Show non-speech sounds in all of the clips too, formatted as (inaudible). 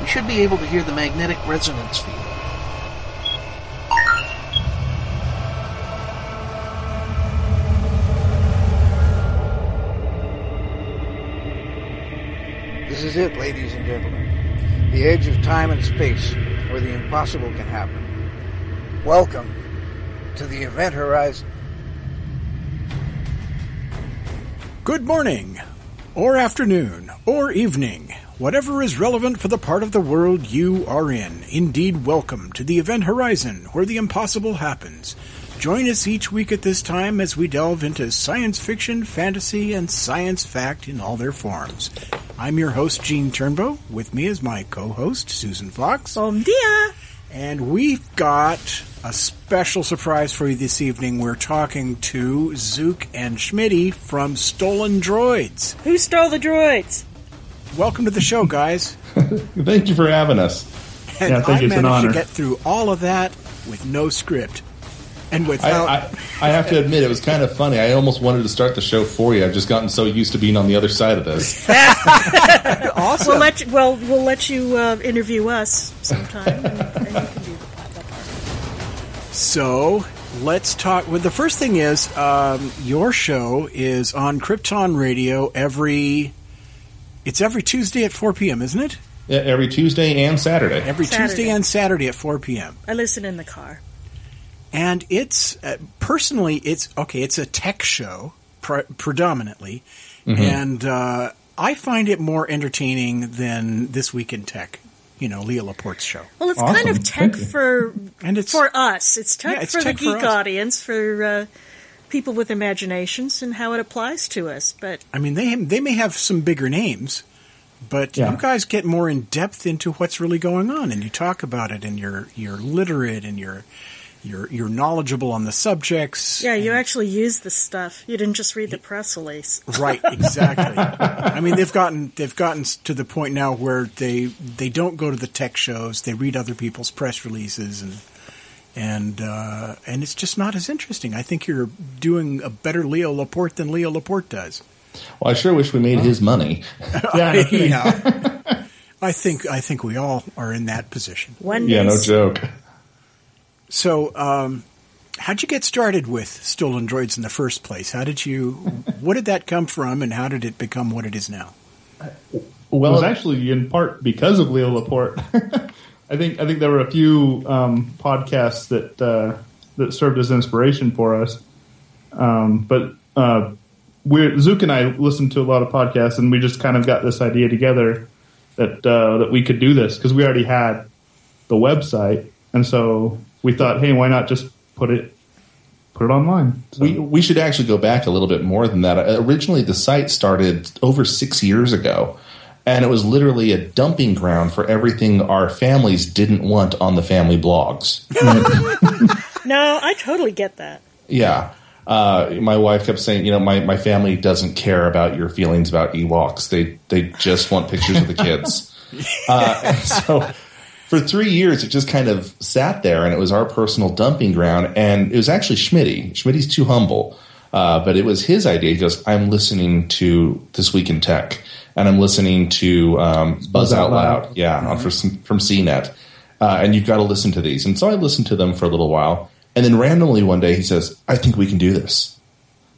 We should be able to hear the magnetic resonance field. This is it, ladies and gentlemen. The edge of time and space, where the impossible can happen. Welcome to the event horizon. Good morning, or afternoon, or evening, whatever is relevant for the part of the world you are in. Indeed, welcome to the event horizon where the impossible happens. Join us each week at this time as we delve into science fiction, fantasy, and science fact in all their forms. I'm your host, Gene Turnbow. With me is my co-host, Susan Fox. Bom dia! And we've got a special surprise for you this evening. We're talking to Zook and Schmitty from Stolen Droids. Who stole the droids? Welcome to the show, guys. (laughs) Thank you for having us. And Yeah, thank I you. It's an managed to get through all of that with no script. And I, without I, I have to (laughs) admit, it was kind of funny. I almost wanted to start the show for you. I've just gotten so used to being on the other side of this. (laughs) awesome. We'll let you, well, we'll let you uh, interview us sometime, and, and you can do that, that. So let's talk. Well, the first thing is um, your show is on Krypton Radio every. It's every Tuesday at 4 p.m., isn't it? Yeah, Every Tuesday and Saturday. Every Saturday. Tuesday and Saturday at 4 p.m. I listen in the car. And it's uh, personally, it's okay. It's a tech show pre- predominantly, and uh, I find it more entertaining than this week in tech. You know, Leo Laporte's show, Well, it's Awesome. kind of tech for and it's for us. It's tech Yeah, it's for tech the geek us. audience, for uh, people with imaginations, and how it applies to us. But I mean, they they may have some bigger names, but Yeah. you guys get more in depth into what's really going on, and you talk about it, and you're you're literate, and you're you're you're knowledgeable on the subjects. yeah, you actually use this stuff. You didn't just read the press release. right, exactly. (laughs) I mean, they've gotten they've gotten to the point now where they they don't go to the tech shows; they read other people's press releases, and and uh, and it's just not as interesting. I think you're doing a better Leo Laporte than Leo Laporte does. Well, I sure wish we made his money. (laughs) Yeah, yeah. I think I think we all are in that position. One Yeah, day, no joke. So, um, how'd you get started with Stolen Droids in the first place? How did you? What did that come from, and how did it become what it is now? Well, it was actually in part because of Leo Laporte. (laughs) I think I think there were a few um, podcasts that uh, that served as inspiration for us. Um, but uh, we Zook and I listened to a lot of podcasts, and we just kind of got this idea together that uh, that we could do this because we already had the website, and so we thought, hey, why not just put it put it online? So- We, we should actually go back a little bit more than that. Uh, Originally, the site started over six years ago, and it was literally a dumping ground for everything our families didn't want on the family blogs. (laughs) no, I totally get that. Yeah. Uh, my wife kept saying, you know, my, my family doesn't care about your feelings about Ewoks. They they just want pictures of the kids. (laughs) uh, so for three years, it just kind of sat there, and it was our personal dumping ground. And it was actually Schmitty. Schmitty's too humble, uh, but it was his idea. He goes, "I'm listening to This Week in Tech, and I'm listening to um, Buzz Out Loud, yeah, on from from CNET, uh, and you've got to listen to these." And so I listened to them for a little while. And then randomly one day he says, I think we can do this.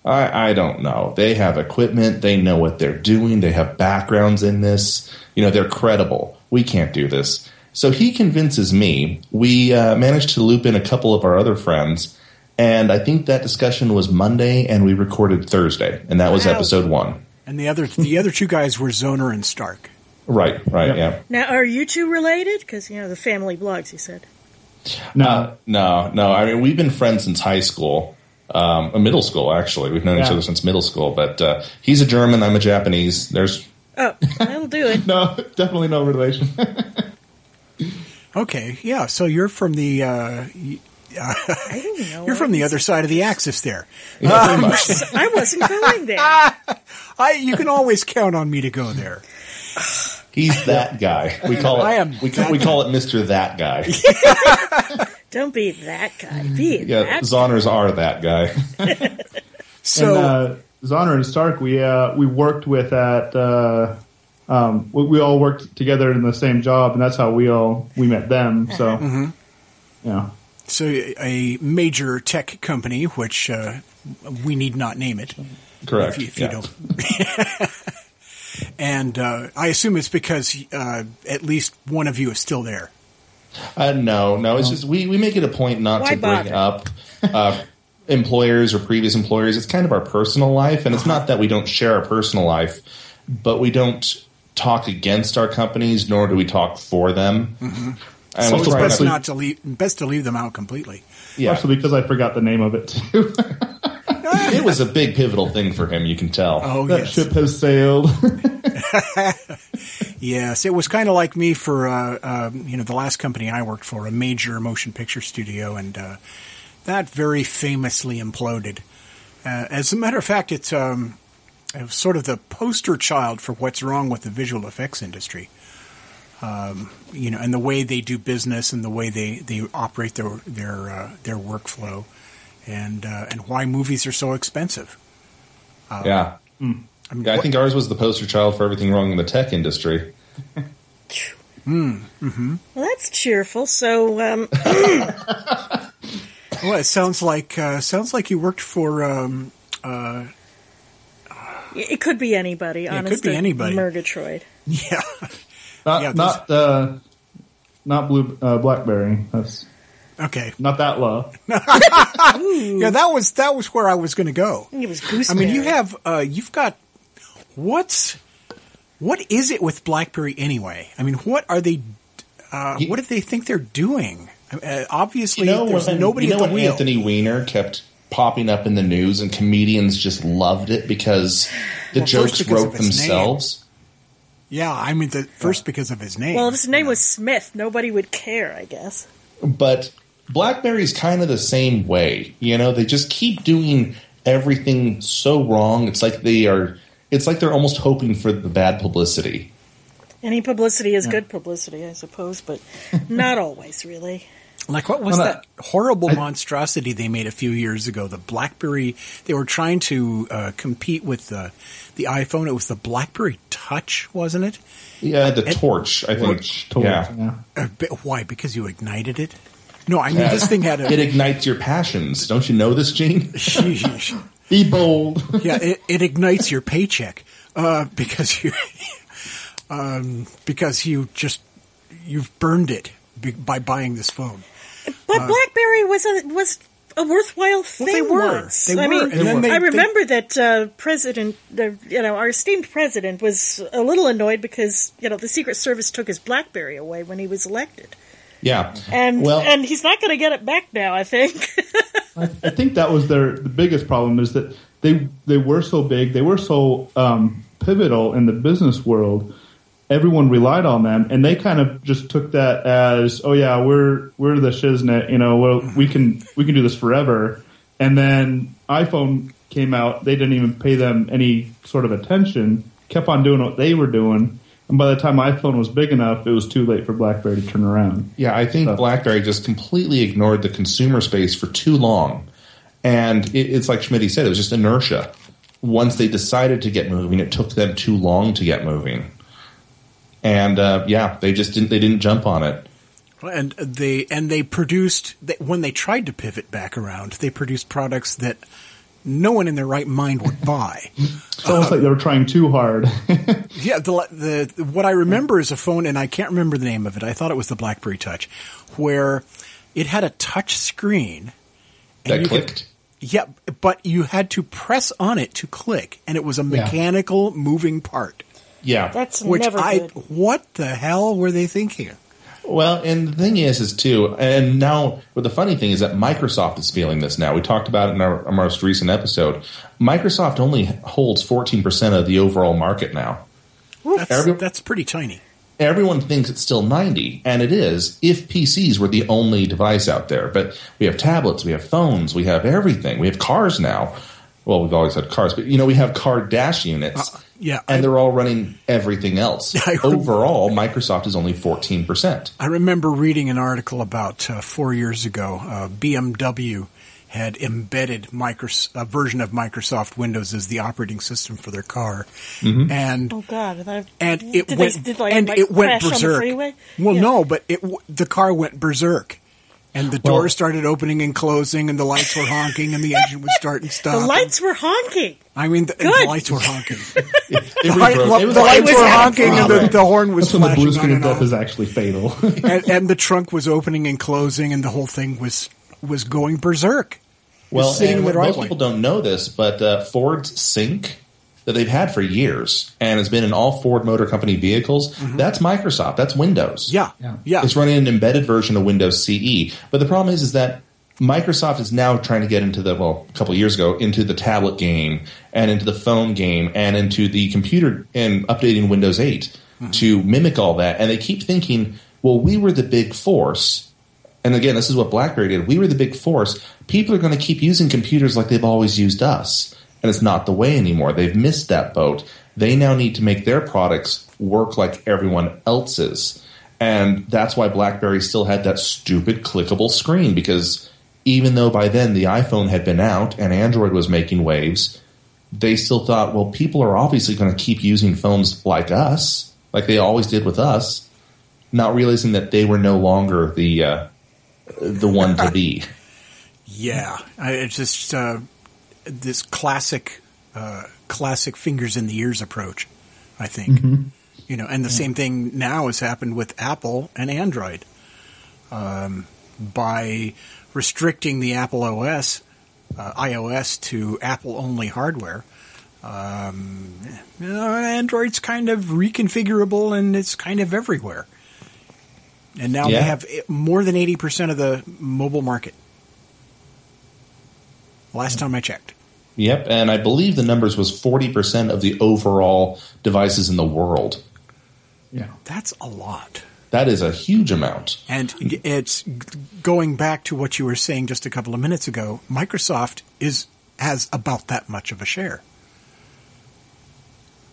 I, I don't know. They have equipment. They know what they're doing. They have backgrounds in this. You know, they're credible. We can't do this. So he convinces me. We uh, managed to loop in a couple of our other friends. And I think that discussion was Monday and we recorded Thursday. And that was Wow. episode one. And the other the other two guys were Zoner and Stark. Right, right, yeah. Now, are you two related? Because you know the family blogs. You said. No, Uh, no, no. I mean, we've been friends since high school, um, uh, middle school actually. We've known each other since middle school. But uh, he's a German, I'm a Japanese. There's Oh, that'll do it. (laughs) no, definitely no relation. (laughs) Okay, yeah. So you're from the uh, y- I don't know. (laughs) you're from the other side of the axis there. Yeah, pretty much. I wasn't going there. I you can always count on me to go there. (sighs) He's that guy. We call it. I am we, call, we call it Mister That Guy. (laughs) Don't be that guy. Be Yeah, that Zonners are that guy. (laughs) So and uh, Zonner and Stark, we uh, we worked with at uh, um, we, we all worked together in the same job, and that's how we all we met them. So, Mm-hmm. yeah, so a major tech company, which uh, we need not name it. Correct. If you, if you don't. (laughs) and uh, I assume it's because uh, at least one of you is still there. Uh, no, no. It's just we, we make it a point not Why to bring bother? up uh, employers or previous employers. It's kind of our personal life, and it's not that we don't share our personal life, but we don't talk against our companies, nor do we talk for them. And So it's best not to- not to leave. Best to leave them out completely. yeah, especially because I forgot the name of it too. (laughs) it was a big pivotal thing for him. You can tell. Oh that yes, ship has sailed. (laughs) yes. It was kind of like me for uh, um, you know the last company I worked for, a major motion picture studio, and uh, that very famously imploded. Uh, as a matter of fact, it's um, it was sort of the poster child for what's wrong with the visual effects industry. Um, you know, and the way they do business and the way they, they operate their their uh, their workflow, and uh, and why movies are so expensive. yeah. I mean, Yeah, I what- think ours was the poster child for everything wrong in the tech industry. (laughs) Well, that's cheerful. So, um, (laughs) well, it sounds like uh, sounds like you worked for. Um, uh, it could be anybody. Honestly. It could be anybody. Murgatroyd. (laughs) yeah, not Yeah, not uh, not blue uh, blackberry. That's okay, not that low. (laughs) yeah. That was that was where I was going to go. It was I mean, you have uh, you've got what's what is it with BlackBerry anyway? I mean, what are they? Uh, You- what do they think they're doing? Uh, obviously, You know, there's when, nobody you know at the when wheel. Anthony Weiner kept popping up in the news and comedians just loved it because the Well, jokes because wrote his name. themselves. yeah, I mean, the, first because of his name. well, if his name was Smith, nobody would care, I guess. But BlackBerry's kind of the same way. You know, they just keep doing everything so wrong. It's like they are. It's like they're almost hoping for the bad publicity. Any publicity is good publicity, I suppose, but (laughs) not always, really. Like what was Well, that horrible monstrosity they made a few years ago? The BlackBerry. They were trying to uh, compete with the the iPhone. It was the BlackBerry Touch, wasn't it? Yeah, the torch. I think. Torch, yeah. yeah. Uh, but why? Because you ignited it. No, I mean this thing had a. It ignites your passions. Don't you know this, Gene? (laughs) Sheesh. Be bold. (laughs) yeah, it, it ignites your paycheck uh, because you (laughs) um, because you just you've burned it be, by buying this phone. But BlackBerry was a was a worthwhile thing Uh, they were. once. They I were. mean, And then they- I they- remember that uh, President, the, you know, our esteemed president was a little annoyed because you know the Secret Service took his BlackBerry away when he was elected, Yeah. and well, and he's not going to get it back now. I think. (laughs) I, I think that was their the biggest problem is that they they were so big, they were so um, pivotal in the business world. Everyone relied on them, and they kind of just took that as, oh yeah, we're we're the shiznit, you know, well, we can we can do this forever. And then iPhone came out, they didn't even pay them any sort of attention, kept on doing what they were doing, and by the time iPhone was big enough, it was too late for BlackBerry to turn around. Yeah, I think So- BlackBerry just completely ignored the consumer space for too long, and it, it's like Schmidt said, it was just inertia. Once they decided to get moving, it took them too long to get moving, and uh, yeah, they just didn't. They didn't jump on it. And they and they produced they, when they tried to pivot back around, they produced products that no one in their right mind would (laughs) buy. It's almost like they were trying too hard. (laughs) Yeah, the, the what I remember is a phone, and I can't remember the name of it. I thought it was the BlackBerry Touch, where it had a touch screen. and That you could- clicked. yeah, but you had to press on it to click, and it was a mechanical moving part. Yeah, That's Which never I, good. what the hell were they thinking? Well, and the thing is, is too, and now, but the funny thing is that Microsoft is feeling this now. We talked about it in our, our most recent episode. Microsoft only holds 14% of the overall market now. That's, Every- that's pretty tiny. everyone thinks it's still 90 and it is if PCs were the only device out there. But we have tablets, we have phones, we have everything. We have cars now. Well, we've always had cars, but you know, we have car dash units. Uh, yeah, and I- they're all running everything else. (laughs) I Overall, Microsoft is only 14%. I remember reading an article about uh, four years ago. Uh, BMW had embedded Micros- a version of Microsoft Windows as the operating system for their car, and Oh God! I, and it did went they, did like, and like, it went crash on the berserk. freeway? Well, Yeah. no, but it w- the car went berserk, and the doors started opening and closing, and the lights were honking, and the engine would start and stop. The lights were honking. I mean, the, the lights were honking. (laughs) It The, light- well, it was the like- lights was were honking, and the, the horn was That's when the blue on screen of death is actually fatal. and, (laughs) and the trunk was opening and closing, and the whole thing was was going berserk. Well, sitting and in the most people don't know this, but uh, Ford's Sync that they've had for years and has been in all Ford Motor Company vehicles, that's Microsoft. That's Windows. Mm-hmm. Yeah, Yeah. yeah. It's running an embedded version of Windows CE. But the problem is, is that Microsoft is now trying to get into the well, a couple of years ago, into the tablet game and into the phone game and into the computer and updating Windows 8 to mimic all that. And they keep thinking, well, we were the big force. And again, this is what BlackBerry did. We were the big force. People are going to keep using computers like they've always used us. And it's not the way anymore. They've missed that boat. They now need to make their products work like everyone else's. And that's why BlackBerry still had that stupid clickable screen because even though by then the iPhone had been out and Android was making waves, they still thought, well, people are obviously going to keep using phones like us, like they always did with us, not realizing that they were no longer the uh, the one to be. (laughs) Yeah, I, it's just uh, this classic, uh, classic fingers in the ears approach. I think you know, and the same thing now has happened with Apple and Android um, by restricting the Apple OS, uh, iOS to Apple only hardware. Um, you know, Android's kind of reconfigurable and it's kind of everywhere. And now Yeah. they have eh, more than 80% of the mobile market. Last time I checked. Yep, and I believe the numbers was forty percent of the overall devices in the world. yeah. That's a lot. That is a huge amount. And it's going back to what you were saying just a couple of minutes ago. Microsoft is has about that much of a share.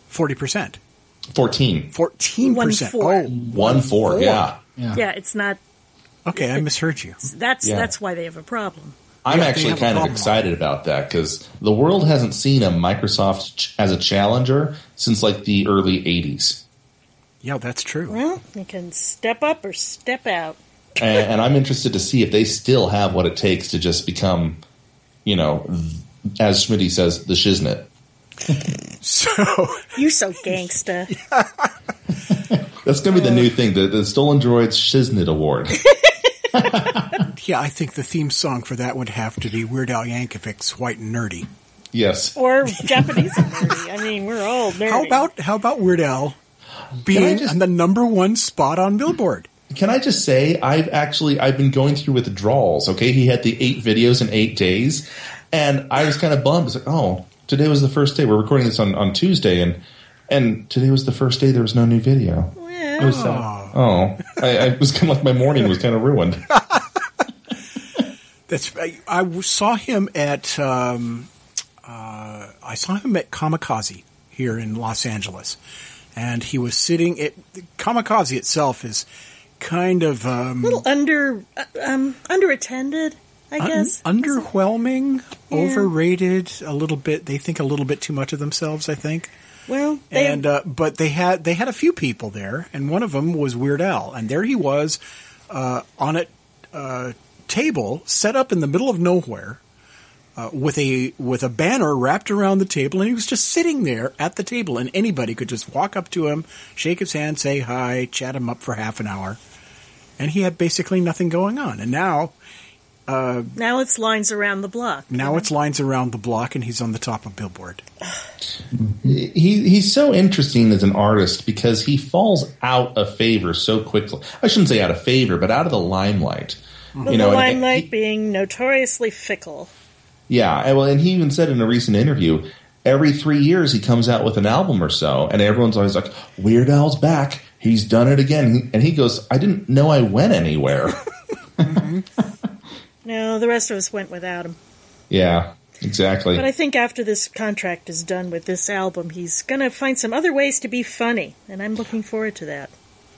Forty percent, Fourteen. fourteen percent. Oh. One Oh, fourth. One four, yeah. Yeah. Yeah, it's not. okay, I misheard you. That's Yeah. that's why they have a problem. I'm Yeah, actually kind of problem. excited about that because the world hasn't seen a Microsoft ch- as a challenger since like the early '80s, Yeah, that's true. Well, you can step up or step out. and, and I'm interested to see if they still have what it takes to just become, you know, th- as Schmidt says, the shiznit. (laughs) So (laughs) you're so gangsta. (laughs) That's going to be the uh. new thing, the, the Stolen Droids Shiznit Award. Yeah, I think the theme song for that would have to be Weird Al Yankovic's "White and Nerdy." yes. or Japanese and nerdy. I mean, we're all nerdy. How about how about Weird Al being just- on the number one spot on Billboard? Can I just say I've actually I've been going through withdrawals. Okay, he had the eight videos in eight days, and I was kind of bummed. It's like, oh, today was the first day. We're recording this on, on Tuesday, and and today was the first day there was no new video. It was sad. Oh, oh. I, I was kind of like my morning was kind of ruined. (laughs) That's I, saw him at um, uh, I saw him at Comikaze here in Los Angeles, and he was sitting. At, Comikaze itself is kind of um, a little under uh, um underattended? I un- guess underwhelming, Yeah. overrated a little bit. They think a little bit too much of themselves. I think. Well, they, and uh, but they had they had a few people there, and one of them was Weird Al, and there he was uh, on a uh, table set up in the middle of nowhere uh, with a with a banner wrapped around the table, and he was just sitting there at the table, and anybody could just walk up to him, shake his hand, say hi, chat him up for half an hour, and he had basically nothing going on. And now now it's lines around the block. now it's lines around the block, and he's on the top of Billboard. he he's so interesting as an artist because he falls out of favor so quickly. I shouldn't say out of favor, but out of the limelight. The You know, and limelight he- being notoriously fickle. Yeah, and- well, and he even said in a recent interview, every three years he comes out with an album or so, and everyone's always like, "Weird Al's back," he's done it again. And he goes, I didn't know I went anywhere. (laughs) Mm-hmm. No, the rest of us went without him. yeah, exactly. But I think after this contract is done with this album, he's going to find some other ways to be funny, and I'm looking forward to that.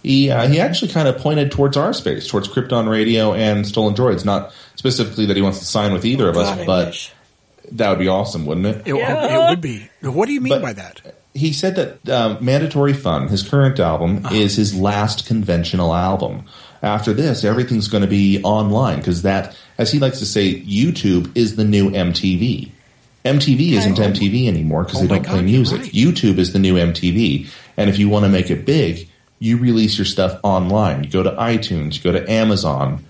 He uh, he actually kind of pointed towards our space, towards Krypton Radio and Stolen Droids. Not specifically that he wants to sign with either of God, us, I but wish. that would be awesome, wouldn't it? It, Yeah. it would be. What do you mean But- by that? he said that um, Mandatory Fun, his current album, is his last conventional album. After this, everything's going to be online because that, as he likes to say, YouTube is the new MTV. MTV isn't MTV anymore because Oh they don't play God, you're music. right. YouTube is the new MTV, and if you want to make it big, you release your stuff online. You go to iTunes, you go to Amazon.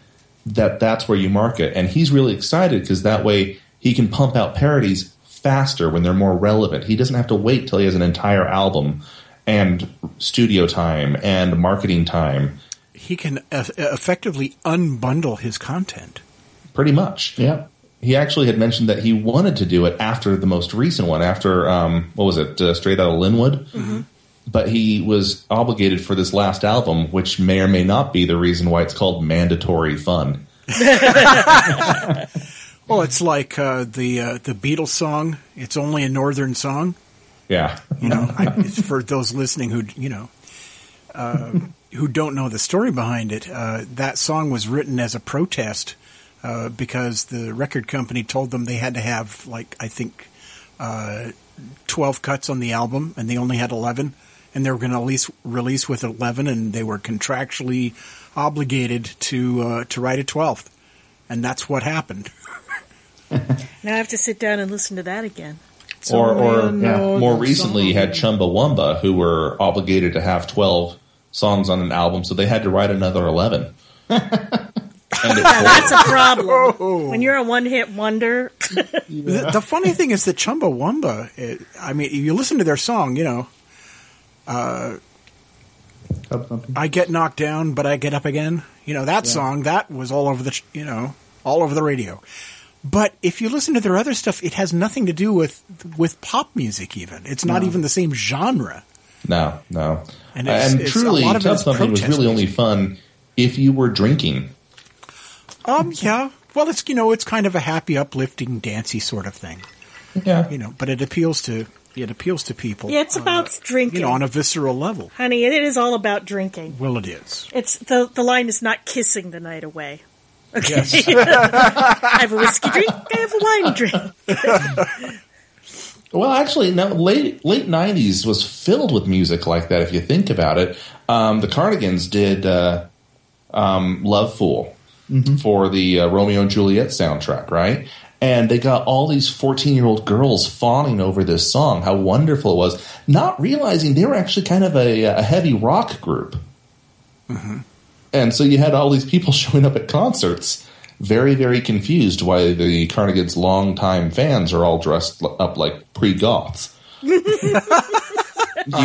That that's where you market, and he's really excited because that way he can pump out parodies faster when they're more relevant. He doesn't have to wait till he has an entire album and studio time and marketing time. He can uh, effectively unbundle his content. Pretty much. Yeah. He actually had mentioned that he wanted to do it after the most recent one, after um, what was it, uh, Straight Outta Lynwood. But he was obligated for this last album, which may or may not be the reason why it's called Mandatory Fun. (laughs) Well, it's like uh, the uh, the Beatles song. It's only a northern song. Yeah, You know, I, it's for those listening who you know uh, who don't know the story behind it. Uh, that song was written as a protest uh, because the record company told them they had to have like I think uh, twelve cuts on the album, and they only had eleven, and they were going to release release with eleven, and they were contractually obligated to uh, to write a twelfth, and that's what happened. (laughs) Now I have to sit down and listen to that again. or or only a more recently, you had Chumbawamba, who were obligated to have twelve songs on an album, so they had to write another eleven. (laughs) and it That's a problem. when you're a one hit wonder, The, the funny thing is that Chumbawamba, it, I mean, you listen to their song, you know, Tub Thumping. I get knocked down, but I get up again. You know, that song, that was all over the, you know, all over the radio. But if you listen to their other stuff, it has nothing to do with, with pop music even. It's not even the same genre. No, no. And And, it's- it's- truly, a lot of it Tub Thumping was protest really only fun if you were drinking. Um, yeah. Well, it's, you know, it's kind of a happy, uplifting, dancey sort of thing, Yeah. you know, but it appeals to, it appeals to people. yeah, it's about uh, drinking. you know, on a visceral level. Honey, it is all about drinking. Well, it is. It's the the line is not kissing the night away. Okay. Yes. (laughs) I have a whiskey drink. I have a wine drink. (laughs) Well, actually, no. Late late '90s was filled with music like that. If you think about it, um, the Cardigans did uh, um, "Lovefool" for the uh, Romeo and Juliet soundtrack, right? And they got all these 14 year old girls fawning over this song, how wonderful it was, not realizing they were actually kind of a, a heavy rock group. And so you had all these people (laughs) showing up at concerts, very, very confused why the Cardigans' longtime fans are all dressed up like pre goths. (laughs) you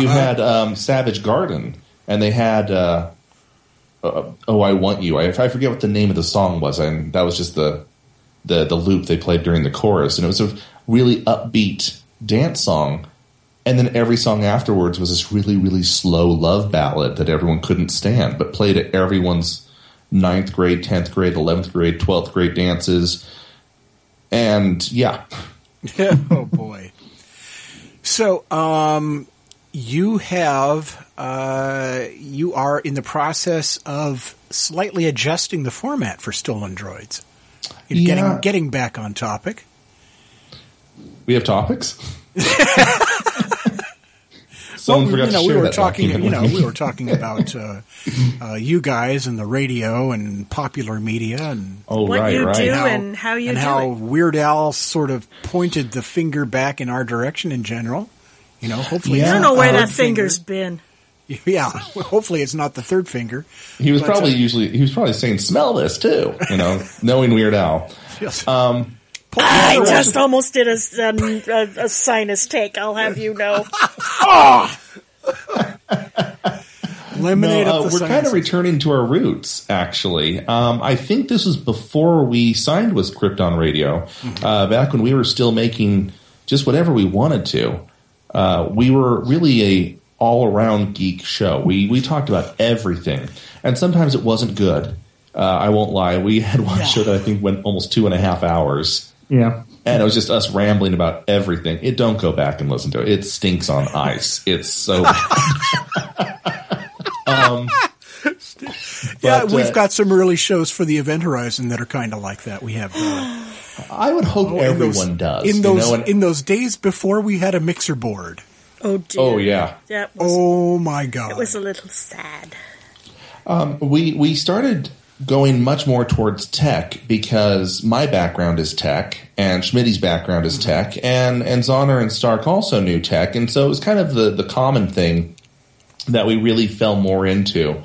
had um, Savage Garden, and they had uh, uh, "Oh, I Want You." I, I forget what the name of the song was, and that was just the the the loop they played during the chorus, and it was a really upbeat dance song. And then every song afterwards was this really, really slow love ballad that everyone couldn't stand, but played at everyone's ninth grade, tenth grade, eleventh grade, twelfth grade dances. And yeah, (laughs) oh boy. So, um, you have uh, you are in the process of slightly adjusting the format for Stolen Droids. You're Yeah. Getting getting back on topic. we have topics. (laughs) Someone Well, forgot you know, to we share were that talking. document You know, we were talking about uh, uh, you guys and the radio and popular media and Oh, What right, you right. do. and how you and do how it. Weird Al sort of pointed the finger back in our direction in general. You know, hopefully, I don't know where that third finger. finger's been. (laughs) Yeah, well, hopefully it's not the third finger. He was But, probably uh, usually he was probably saying, "Smell this too," you know, (laughs) knowing Weird Al. Yes. Um, I just one. almost did a, um, a, a sinus take. I'll have you know. (laughs) eliminate no, uh, the we're kind of returning to our roots. Actually, um, I think this was before we signed with Krypton Radio. Mm-hmm. Uh, back when we were still making just whatever we wanted to. Uh, we were really a all around geek show. We we talked about everything, and sometimes it wasn't good. Uh, I won't lie. We had one show that I think went almost two and a half hours, Yeah. and it was just us rambling about everything. It don't go back and listen to it. It stinks on ice. It's so. (laughs) um, yeah, but, we've uh, got some early shows for the Event Horizon that are kind of like that. We have uh, I would hope in everyone those, does. in you those know, and- in those days before we had a mixer board. Oh, oh dear. oh yeah. That was, Oh my god! it was a little sad. Um, we we started going much more towards tech because my background is tech and Schmidt's background is tech and and Zonner and Stark also knew tech and so it was kind of the the common thing that we really fell more into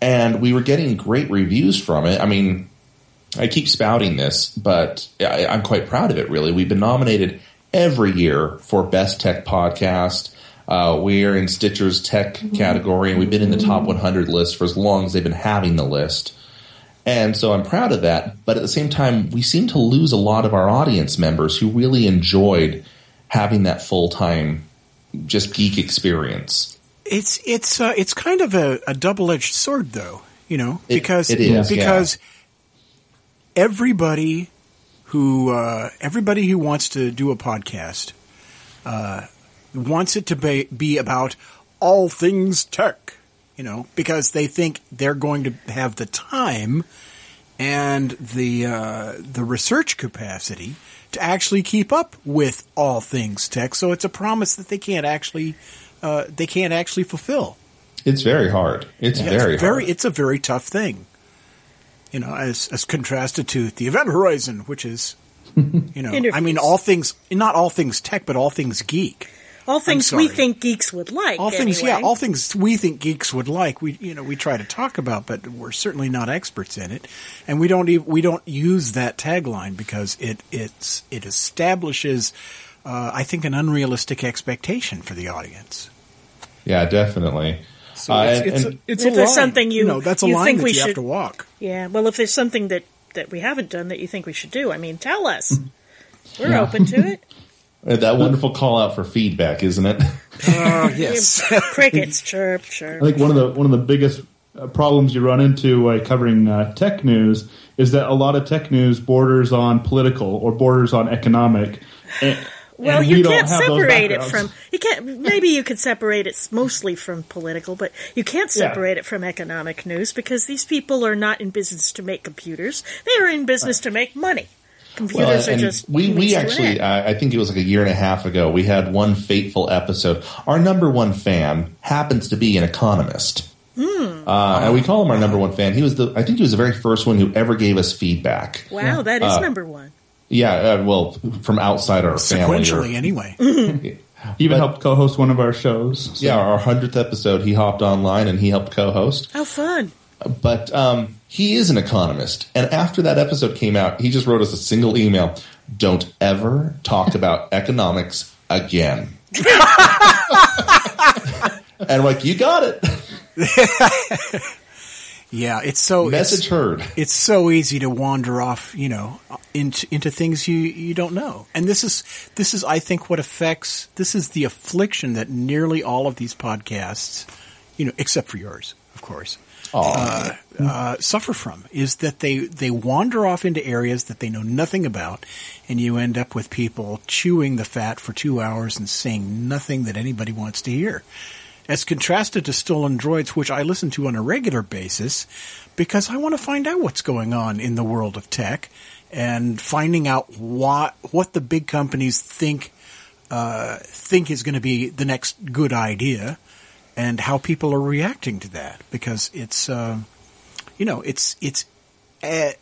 and we were getting great reviews from it. I mean, I keep spouting this, but I, I'm quite proud of it. Really, we've been nominated every year for best tech podcast. Uh, we're in Stitcher's tech category, and we've been in the top 100 list for as long as they've been having the list. And so I'm proud of that. But at the same time, we seem to lose a lot of our audience members who really enjoyed having that full time, just geek experience. It's it's uh, it's kind of a, a double edged sword, though. You know, It- because it is, because everybody who uh, everybody who wants to do a podcast uh, wants it to be, be about all things tech. You know, because they think they're going to have the time and the uh, the research capacity to actually keep up with all things tech. So it's a promise that they can't actually uh, they can't actually fulfill. It's very hard. It's Yeah, very it's very hard. it's a very tough thing. You know, as as contrasted to the Event Horizon, which is you know, (laughs) I mean, all things not all things tech, but all things geek. All things we think geeks would like. All things, yeah, all things we think geeks would like. We, you know, we try to talk about, but we're certainly not experts in it, and we don't even, we don't use that tagline because it it's it establishes, uh, I think, an unrealistic expectation for the audience. Yeah, definitely. So Uh, it's, and- it's, and- a, it's a line. something you- know, that's a you line think that we you have should- to walk. Yeah. Well, if there's something that that we haven't done that you think we should do, I mean, tell us. (laughs) We're Yeah. open to it. (laughs) Uh, That wonderful call out for feedback, isn't it? (laughs) Oh yes, Crickets chirp chirp. I think one of the one of the biggest uh, problems you run into uh, covering uh, tech news is that a lot of tech news borders on political or borders on economic. And, Well, you we can't separate it from you can't. Maybe you could separate it mostly from political, but you can't Yeah. separate it from economic news because these people are not in business to make computers; they are in business to make money. Computers are and just we we actually uh, I think it was like a year and a half ago. We had one fateful episode. Our number one fan happens to be an economist. Hmm. Uh, and we call him our number one fan. He was the I think he was the very first one who ever gave us feedback. wow, that is Uh, number one. Yeah, uh, well, from outside our family. or- anyway. He (laughs) even But- helped co-host one of our shows. So- yeah, our hundredth episode, he hopped online and he helped co-host. How fun! But um, he is an economist, and after that episode came out, he just wrote us a single email: "Don't ever talk (laughs) about economics again." (laughs) and I'm like, "You got it." Yeah, it's so Message it's, heard. it's so easy to wander off, you know, into into things you you don't know. And this is this is I think what affects this is the affliction that nearly all of these podcasts, you know, except for yours, of course. Uh, uh, suffer from is that they they wander off into areas that they know nothing about, and you end up with people chewing the fat for two hours and saying nothing that anybody wants to hear as contrasted to Stolen Droids, which I listen to on a regular basis because I want to find out what's going on in the world of tech and finding out what what the big companies think uh, think is going to be the next good idea and how people are reacting to that. Because it's uh, you know it's it's uh,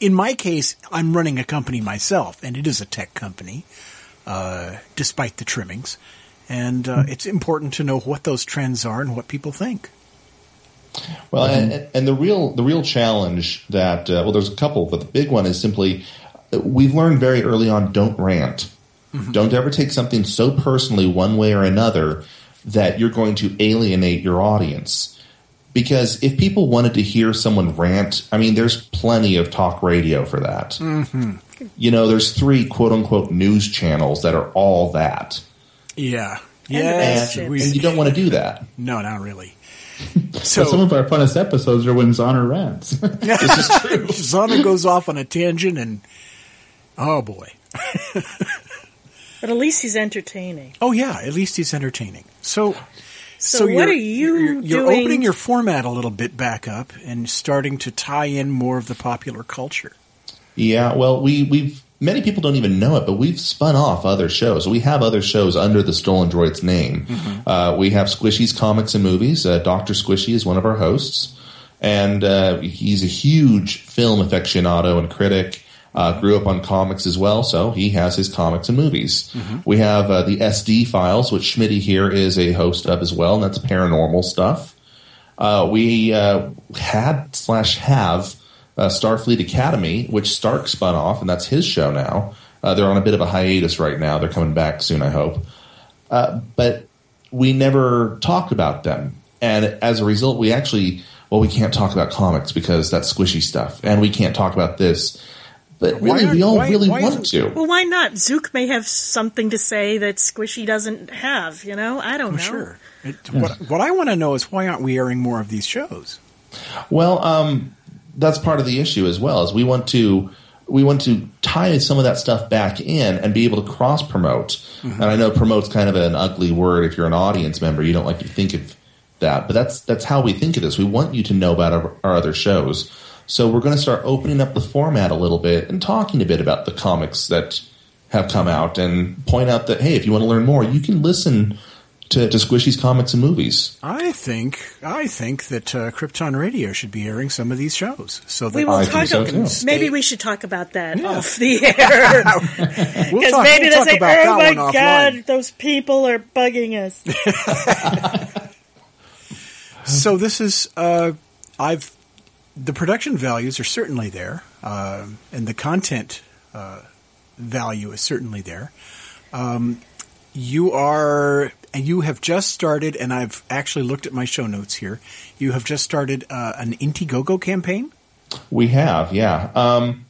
in my case I'm running a company myself and it is a tech company uh, despite the trimmings and uh, it's important to know what those trends are and what people think. Well, and, and the real the real challenge that uh, well, there's a couple, but the big one is simply uh, we've learned very early on: don't rant. Don't ever take something so personally one way or another that you're going to alienate your audience. Because if people wanted to hear someone rant, I mean, there's plenty of talk radio for that. You know, there's three quote unquote news channels that are all that. Yeah, Yes, And and you don't want to do that. no, not really. (laughs) So some of our funnest episodes are when Zonner rants. (laughs) this is true. Zonner goes off on a tangent, and oh boy, (laughs) But at least he's entertaining. oh yeah, at least he's entertaining. So, So what you're- are you you're, you're doing- opening your format a little bit back up and starting to tie in more of the popular culture. Yeah, well, we we've many people don't even know it, but we've spun off other shows. We have other shows under the Stolen Droids name. Uh, we have Squishy's Comics and Movies. Uh, Doctor Squishy is one of our hosts, and uh, he's a huge film aficionado and critic. Uh, grew up on comics as well, so he has his comics and movies. We have uh, the SD Files, which Schmitty here is a host of as well, and that's paranormal stuff. Uh, we uh, had slash have uh, Starfleet Academy, which Stark spun off, and that's his show now. Uh, they're on a bit of a hiatus right now. They're coming back soon, I hope. Uh, but we never talked about them, and as a result, we actually well, we can't talk about comics because that's squishy stuff, and we can't talk about this. But Why really, aren't- we all why- really why want to. Well, why not? Zook may have something to say that Squishy doesn't have. You know, I don't Oh, know. sure. It, what, what I want to know is why aren't we airing more of these shows? Well, um, that's part of the issue as well. Is we want to we want to tie some of that stuff back in and be able to cross promote. Mm-hmm. And I know promote's kind of an ugly word if you're an audience member. You don't like to think of that, but that's that's how we think of this. We want you to know about our, our other shows. So we're going to start opening up the format a little bit and talking a bit about the comics that have come out and point out that hey, if you want to learn more, you can listen to, to Squishy's comics and movies. I think I think that uh, Krypton Radio should be airing some of these shows. So that We will I talk. think so, too. maybe we should talk about that off the air. (laughs) we'll Because talk, maybe we'll they'll talk say, about "Oh that my one god, offline. those people are bugging us." (laughs) So this is uh, I've the production values are certainly there, uh, and the content uh, value is certainly there. Um, you are and you have just started, and I've actually looked at my show notes here. You have just started uh, an Indiegogo campaign. We have, yeah. Um,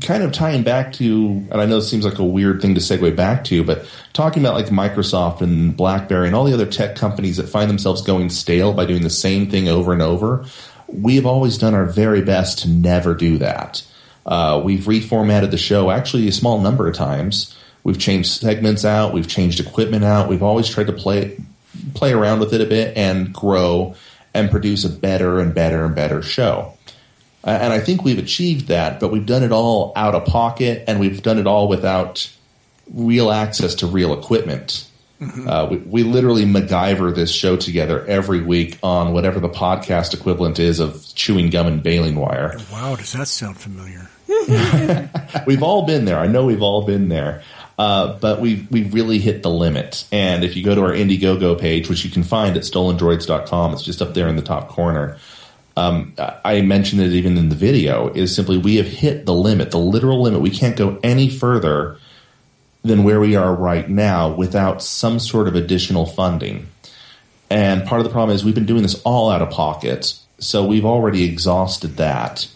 kind of tying back to, and I know it seems like a weird thing to segue back to, but talking about like Microsoft and BlackBerry and all the other tech companies that find themselves going stale by doing the same thing over and over, we have always done our very best to never do that. Uh, we've reformatted the show actually a small number of times. We've changed segments out. We've changed equipment out. We've always tried to play play around with it a bit and grow and produce a better and better and better show. Uh, and I think we've achieved that, but we've done it all out of pocket and we've done it all without real access to real equipment. Uh, we, we literally MacGyver this show together every week on whatever the podcast equivalent is of chewing gum and baling wire. Wow, does that sound familiar? (laughs) (laughs) we've all been there. I know we've all been there. Uh, but we've, we've really hit the limit. And if you go to our Indiegogo page, which you can find at stolendroids.com, it's just up there in the top corner. Um, I mentioned it even in the video, is simply we have hit the limit, the literal limit. We can't go any further than where we are right now without some sort of additional funding. And part of the problem is we've been doing this all out of pocket, so we've already exhausted that.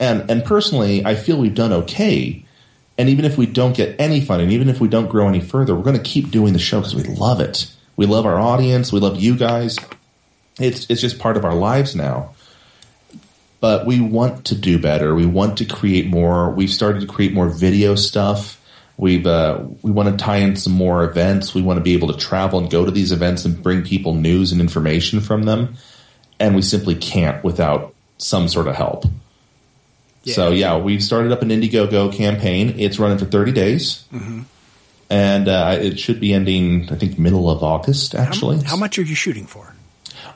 And and personally, I feel we've done okay. And even if we don't get any funding, even if we don't grow any further, we're going to keep doing the show because we love it. We love our audience. We love you guys. It's it's just part of our lives now. But we want to do better. We want to create more. We've started to create more video stuff. We've uh, we want to tie in some more events. We want to be able to travel and go to these events and bring people news and information from them. And we simply can't without some sort of help. So yeah, we've started up an Indiegogo campaign. It's running for 30 days, and uh, it should be ending, I think, middle of August. Actually, how much are you shooting for?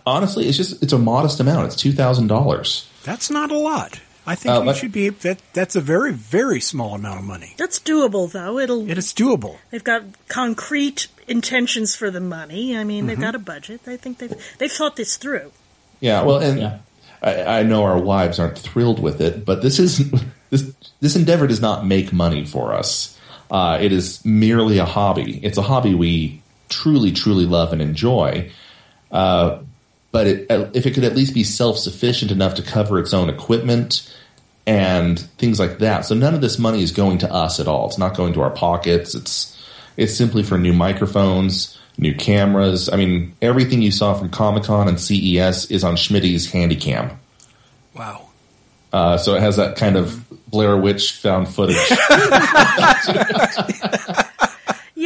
Honestly, it's just it's a modest amount. It's two thousand dollars. That's not a lot. I think Uh, you let- should be that. That's a very very small amount of money. That's doable, though. It'll. It is doable. They've got concrete intentions for the money. I mean, they've got a budget. I think they've they've thought this through. Yeah, well, and Yeah. I, I know our wives aren't thrilled with it, but this is (laughs) this this endeavor does not make money for us. Uh, it is merely a hobby. It's a hobby we truly, truly love and enjoy. Uh, but it, if it could at least be self sufficient enough to cover its own equipment and things like that, so none of this money is going to us at all. It's not going to our pockets. It's it's simply for new microphones, new cameras. I mean, everything you saw from Comic Con and CES is on Schmidt's Handycam. Wow. Uh, so it has that kind of Blair Witch found footage. (laughs)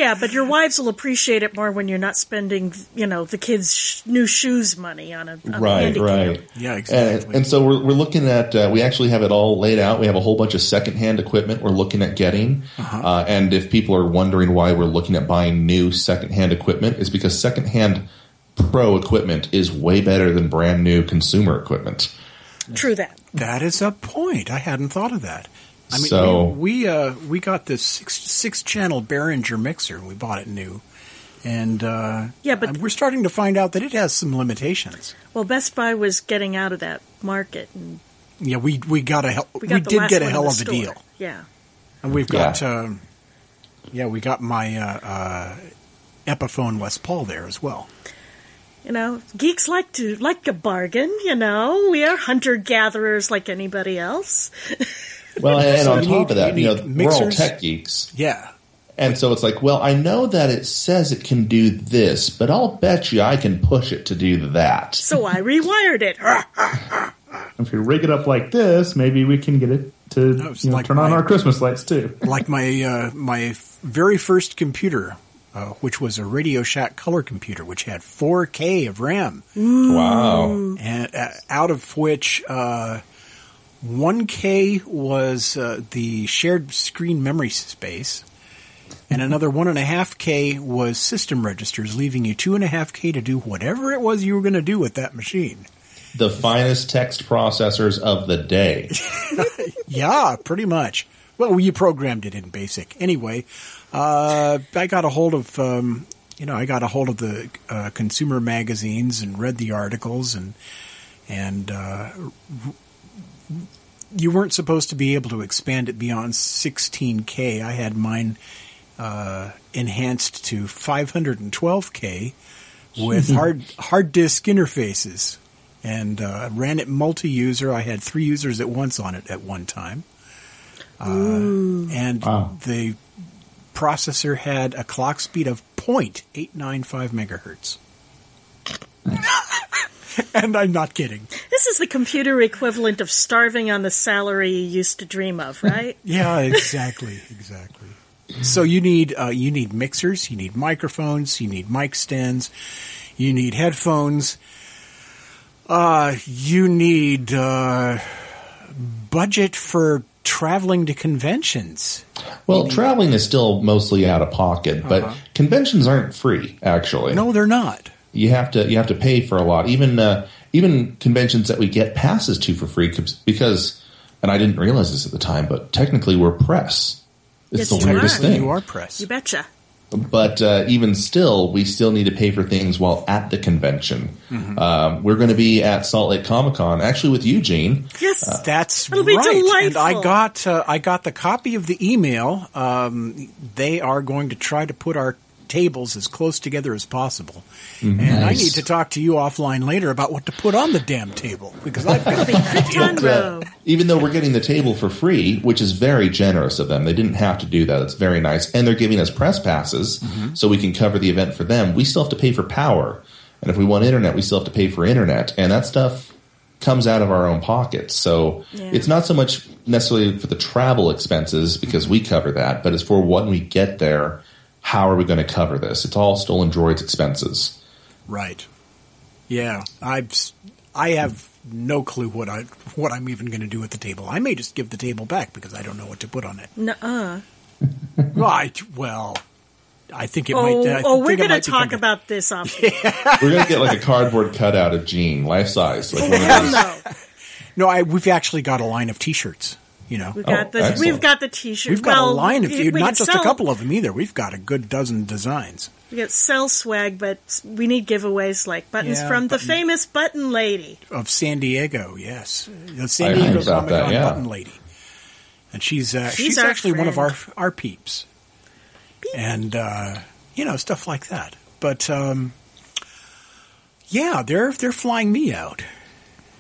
Yeah, but your wives will appreciate it more when you're not spending, you know, the kids' sh- new shoes money on a, on right, handicap. right. Yeah, And, exactly. and so we're, we're looking at, uh, we actually have it all laid out. We have a whole bunch of secondhand equipment we're looking at getting. Uh-huh. uh and if people are wondering why we're looking at buying new secondhand equipment, is because secondhand pro equipment is way better than brand new consumer equipment. True that. That is a point. I hadn't thought of that. I mean, So- we we, uh, we got this six six channel Behringer mixer. We bought it new, and uh, Yeah, but- we're starting to find out that it has some limitations. Well, Best Buy was getting out of that market, and Yeah, we we got a hell, we we, got the did get a hell of a deal, Yeah. and we've got Yeah. um, yeah we got my uh, uh, Epiphone Les Paul there as well. You know, geeks like to like a bargain. You know, we are hunter gatherers like anybody else. (laughs) Well, and So on top need- of that, you you, know, need we're all tech geeks. Yeah, And so it's like, well, I know that it says it can do this, but I'll bet you I can push it to do that. So I rewired it. (laughs) If we rig it up like this, maybe we can get it to Oh, you know, like turn on our Christmas lights too. like my uh, my very first computer, uh, which was a Radio Shack color computer, which had 4K of RAM. Wow. and uh, out of which uh, 1K was uh, the shared screen memory space, and another 1.5K was system registers, leaving you 2.5K to do whatever it was you were going to do with that machine. The finest text processors of the day. (laughs) Yeah, pretty much. Well, you programmed it in BASIC. Anyway, uh, I got a hold of, um, you know, I got a hold of the uh, consumer magazines and read the articles, and and uh, you weren't supposed to be able to expand it beyond 16k. I had mine uh, enhanced to 512k with hard hard disk interfaces, and uh, ran it multi-user. I had three users at once on it at one time, uh, and Wow. the processor had a clock speed of 0.895 megahertz. (laughs) and I'm not kidding. This is the computer equivalent of starving on the salary you used to dream of, right? (laughs) Yeah, exactly, exactly. So you need uh, you need mixers, you need microphones, you need mic stands, you need headphones. Uh, you need uh, budget for traveling to conventions. Well, traveling is still mostly out of pocket, but conventions aren't free. Actually, No, they're not. You have to you have to pay for a lot. Even uh, even conventions that we get passes to for free because, and I didn't realize this at the time, but technically we're press. It's Yes, the weirdest are. thing. You are press. You betcha. But uh, even still, we still need to pay for things while at the convention. Mm-hmm. Um, we're going to be at Salt Lake Comic Con, actually with Eugene. Yes. That's It'll be right. And I got uh, I got the copy of the email. Um, they are going to try to put our tables as close together as possible. And I need to talk to you offline later about what to put on the damn table because I've got Krypton Uh, Row. even though we're getting the table for free, which is very generous of them, they didn't have to do that. It's very nice, and they're giving us press passes so we can cover the event for them. We still have to pay for power, and if we want internet, we still have to pay for internet, and that stuff comes out of our own pockets. So Yeah. it's not so much necessarily for the travel expenses because we cover that, but it's for when we get there. How are we going to cover this? It's all Stolen Droids expenses. right. Yeah, I've s- I have no clue what I what I'm even going to do with the table. I may just give the table back because I don't know what to put on it. Nuh-uh. (laughs) Right. Well, I think it Oh, might. I oh, oh we're going to talk become- about this off. (laughs) (laughs) We're going to get like a cardboard cutout of Gene, life size. Like one of those- no. No, I, we've actually got a line of T-shirts. You know, We've got Oh, the excellent. we've got the t-shirt. We've got well, a line of you, not just sell, a couple of them either. We've got a good dozen designs. We got sell swag, but we need giveaways like buttons Yeah, from the famous button lady. Of San Diego, yes, the San I Diego Comic Con yeah. button lady, and she's uh, she's, She's our actually one of our our peeps, and uh, you know stuff like that. But um, yeah, they're they're flying me out.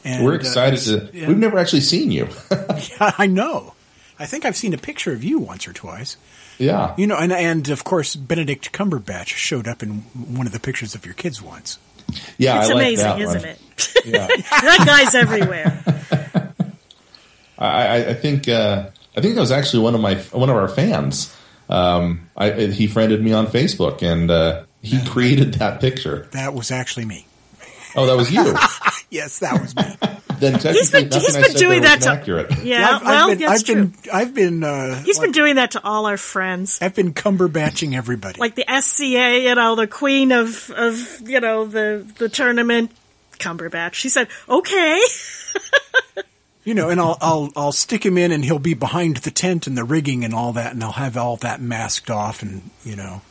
And, We're uh, excited to. yeah. We've never actually seen you. (laughs) Yeah, I know. I think I've seen a picture of you once or twice. Yeah. You know, and and of course Benedict Cumberbatch showed up in one of the pictures of your kids once. Yeah, It's I like amazing, that isn't one. it? Yeah. (laughs) (laughs) that guy's everywhere. I, I, I think uh, I think that was actually one of my one of our fans. Um, I, he friended me on Facebook, and uh, he created that picture. That was actually me. Oh, that was you. (laughs) Yes, that was me. (laughs) then technically, He's been- nothing he's I been said doing that was to- inaccurate. Yeah, I've, well, I've been, that's I've true. been, I've been, uh, He's been doing that to all our friends. I've been Cumberbatching everybody. Like the SCA, you know, the queen of, of you know, the, the tournament, Cumberbatch. She said, okay. you know, and I'll, I'll, I'll stick him in, and he'll be behind the tent and the rigging and all that, and I'll have all that masked off, and you know,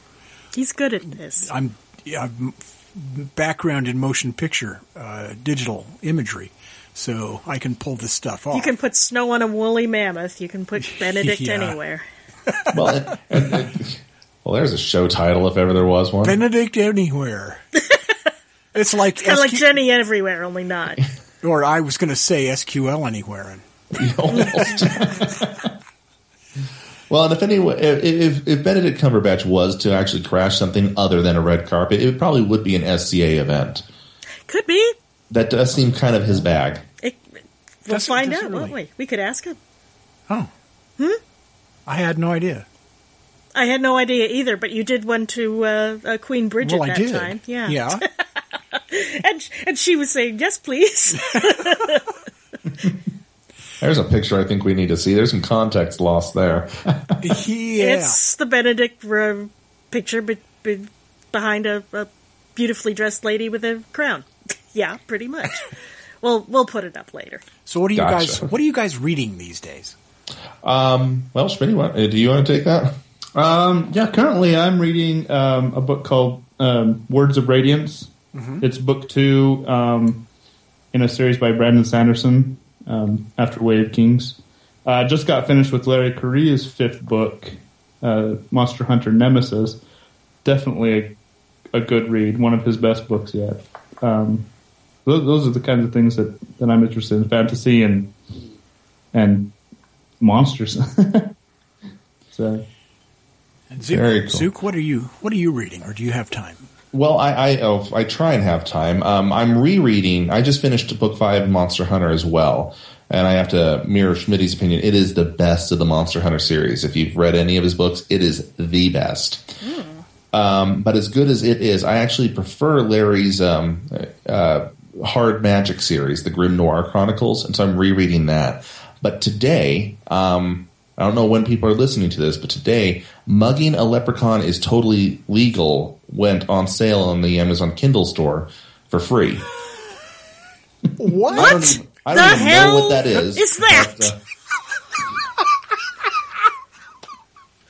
He's good at this. I'm, yeah, I'm background in motion picture, uh, digital imagery, so I can pull this stuff off. You can put snow on a woolly mammoth. You can put (laughs) Benedict Yeah. anywhere. (laughs) Well, and, and, and- well, there's a show title if ever there was one. Benedict anywhere. (laughs) it's like, Kind of like Jenny everywhere, only not. or I was going to say SQL anywhere. And Almost. well, and if any, if, if if Benedict Cumberbatch was to actually crash something other than a red carpet, it probably would be an SCA event. Could be. That does seem kind of his bag. It, we'll Does find does it out, won't we? We could ask him. oh, Hmm. I had no idea. I had no idea either, but you did one to uh, uh, Queen Bridget well, I that did. time. Yeah. yeah. (laughs) And, and she was saying, yes, please. (laughs) (laughs) There's a picture I think we need to see. There's some context lost there. (laughs) yeah. It's the Benedict uh, picture be- be- behind a, a beautifully dressed lady with a crown. (laughs) yeah, pretty much. well, we'll put it up later. So what are you Gotcha. guys? What are you guys reading these days? Um, well, Schmitty, what, uh, do you want to take that? Um, yeah, currently I'm reading um, a book called um, Words of Radiance. It's book two um, in a series by Brandon Sanderson um, after Way of Kings. I uh, just got finished with Larry Correia's fifth book, uh, Monster Hunter Nemesis. Definitely a, a good read, one of his best books yet. Um, those, those are the kinds of things that, that I'm interested in fantasy and and monsters. (laughs) so. And Zook, Very cool. Zook, what are you? What are you reading, or do you have time? Well, I I, oh, I try and have time. Um, I'm rereading. I just finished book five Monster Hunter as well, and I have to mirror Schmidt's opinion. It is the best of the Monster Hunter series. If you've read any of his books, it is the best. Um, but as good as it is, I actually prefer Larry's um, uh, hard magic series, the Grimnoir Chronicles, and so I'm rereading that. But today, um, I don't know when people are listening to this, but today, mugging a leprechaun is totally legal. Went on sale on the Amazon Kindle store for free. What? I don't even, I don't The even hell know what that is. is that? but, uh,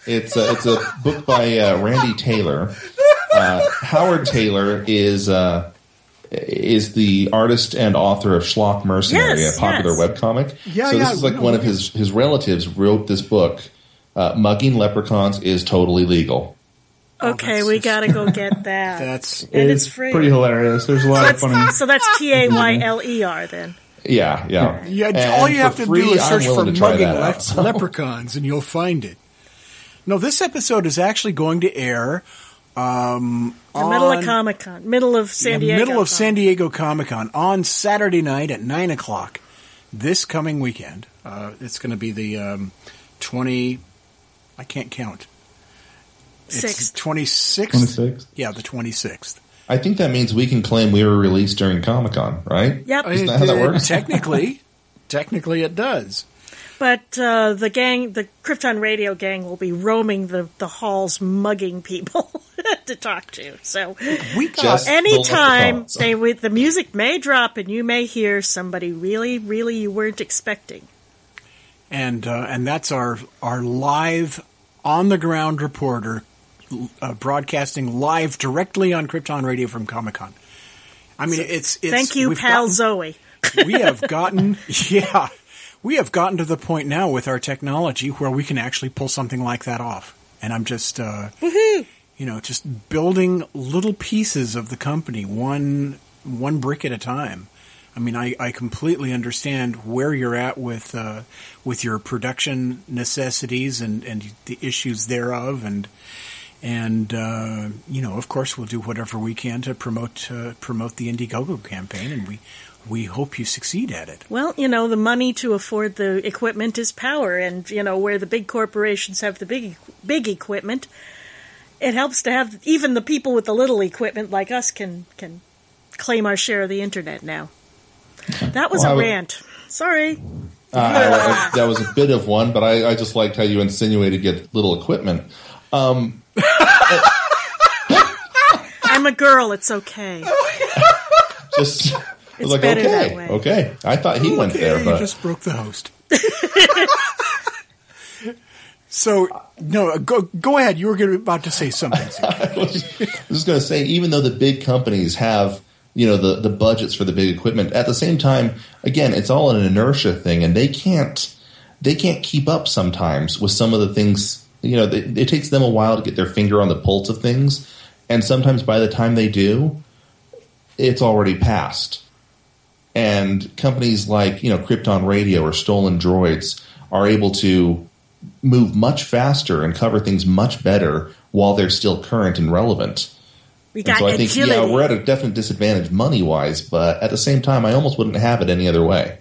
it's a, it's a book by uh, Randy Tayler. Uh, Howard Tayler is uh, is the artist and author of Schlock Mercenary, Yes, a popular yes. webcomic. Yeah, so yeah, this is like no, one of his his relatives wrote this book. Uh, Mugging leprechauns is totally legal. Okay, that's we gotta go get (laughs) that. That's and it's free. pretty hilarious. There's a lot of That's, funny. (laughs) so that's T A Y L E R then. Yeah, yeah. yeah. And all you have to free, do is search for willing to try mugging out, so. leprechauns, and you'll find it. No, this episode is actually going to air um, The middle of Comic Con, middle of San Diego. middle of Con. San Diego Comic Con on Saturday night at nine o'clock this coming weekend. Uh, it's going to be the um, twenty. I can't count. Sixth. twenty sixth. 26th. Yeah, the twenty sixth. I think that means we can claim we were released during Comic Con, right? Yep. Isn't that how that works? (laughs) technically, technically, it does. But uh, the gang, the Krypton Radio gang, will be roaming the, the halls, mugging people (laughs) to talk to. So We got Just- anytime leprechauns. they with the music may drop and you may hear somebody really, really you weren't expecting. and uh, and that's our our live on the ground reporter uh, broadcasting live directly on Krypton Radio from Comic Con. I mean, it's, it's Thank you, we've pal gotten- Zoe. we have (laughs) gotten yeah we have gotten to the point now with our technology where we can actually pull something like that off and i'm just uh you know just building little pieces of the company one one brick at a time I mean, I, I completely understand where you're at with uh, with your production necessities and, and the issues thereof, and and uh, you know, of course, we'll do whatever we can to promote uh, promote the Indiegogo campaign, and we we hope you succeed at it. Well, you know, the money to afford the equipment is power, and you know where the big corporations have the big big equipment, it helps to have even the people with the little equipment like us can can claim our share of the internet now. That was Well, I a would- rant. Sorry. Uh, I- that was a bit of one, but I, I just liked how you insinuated get little equipment. Um, (laughs) I'm a girl. It's okay. (laughs) just It's like, better that okay, way. okay. I thought he went there, you but just broke the host. (laughs) so no, uh, go go ahead. You were gonna, about to say something. (laughs) I was just going to say, even though the big companies have you know the the budgets for the big equipment, at the same time, again, it's all an inertia thing, and they can't they can't keep up sometimes with some of the things. You know, they, it takes them a while to get their finger on the pulse of things, and sometimes by the time they do, it's already passed. And companies like you know Krypton Radio or Stolen Droids are able to move much faster and cover things much better while they're still current and relevant. We And got so I think agility. yeah, we're at a definite disadvantage money wise, but at the same time, I almost wouldn't have it any other way.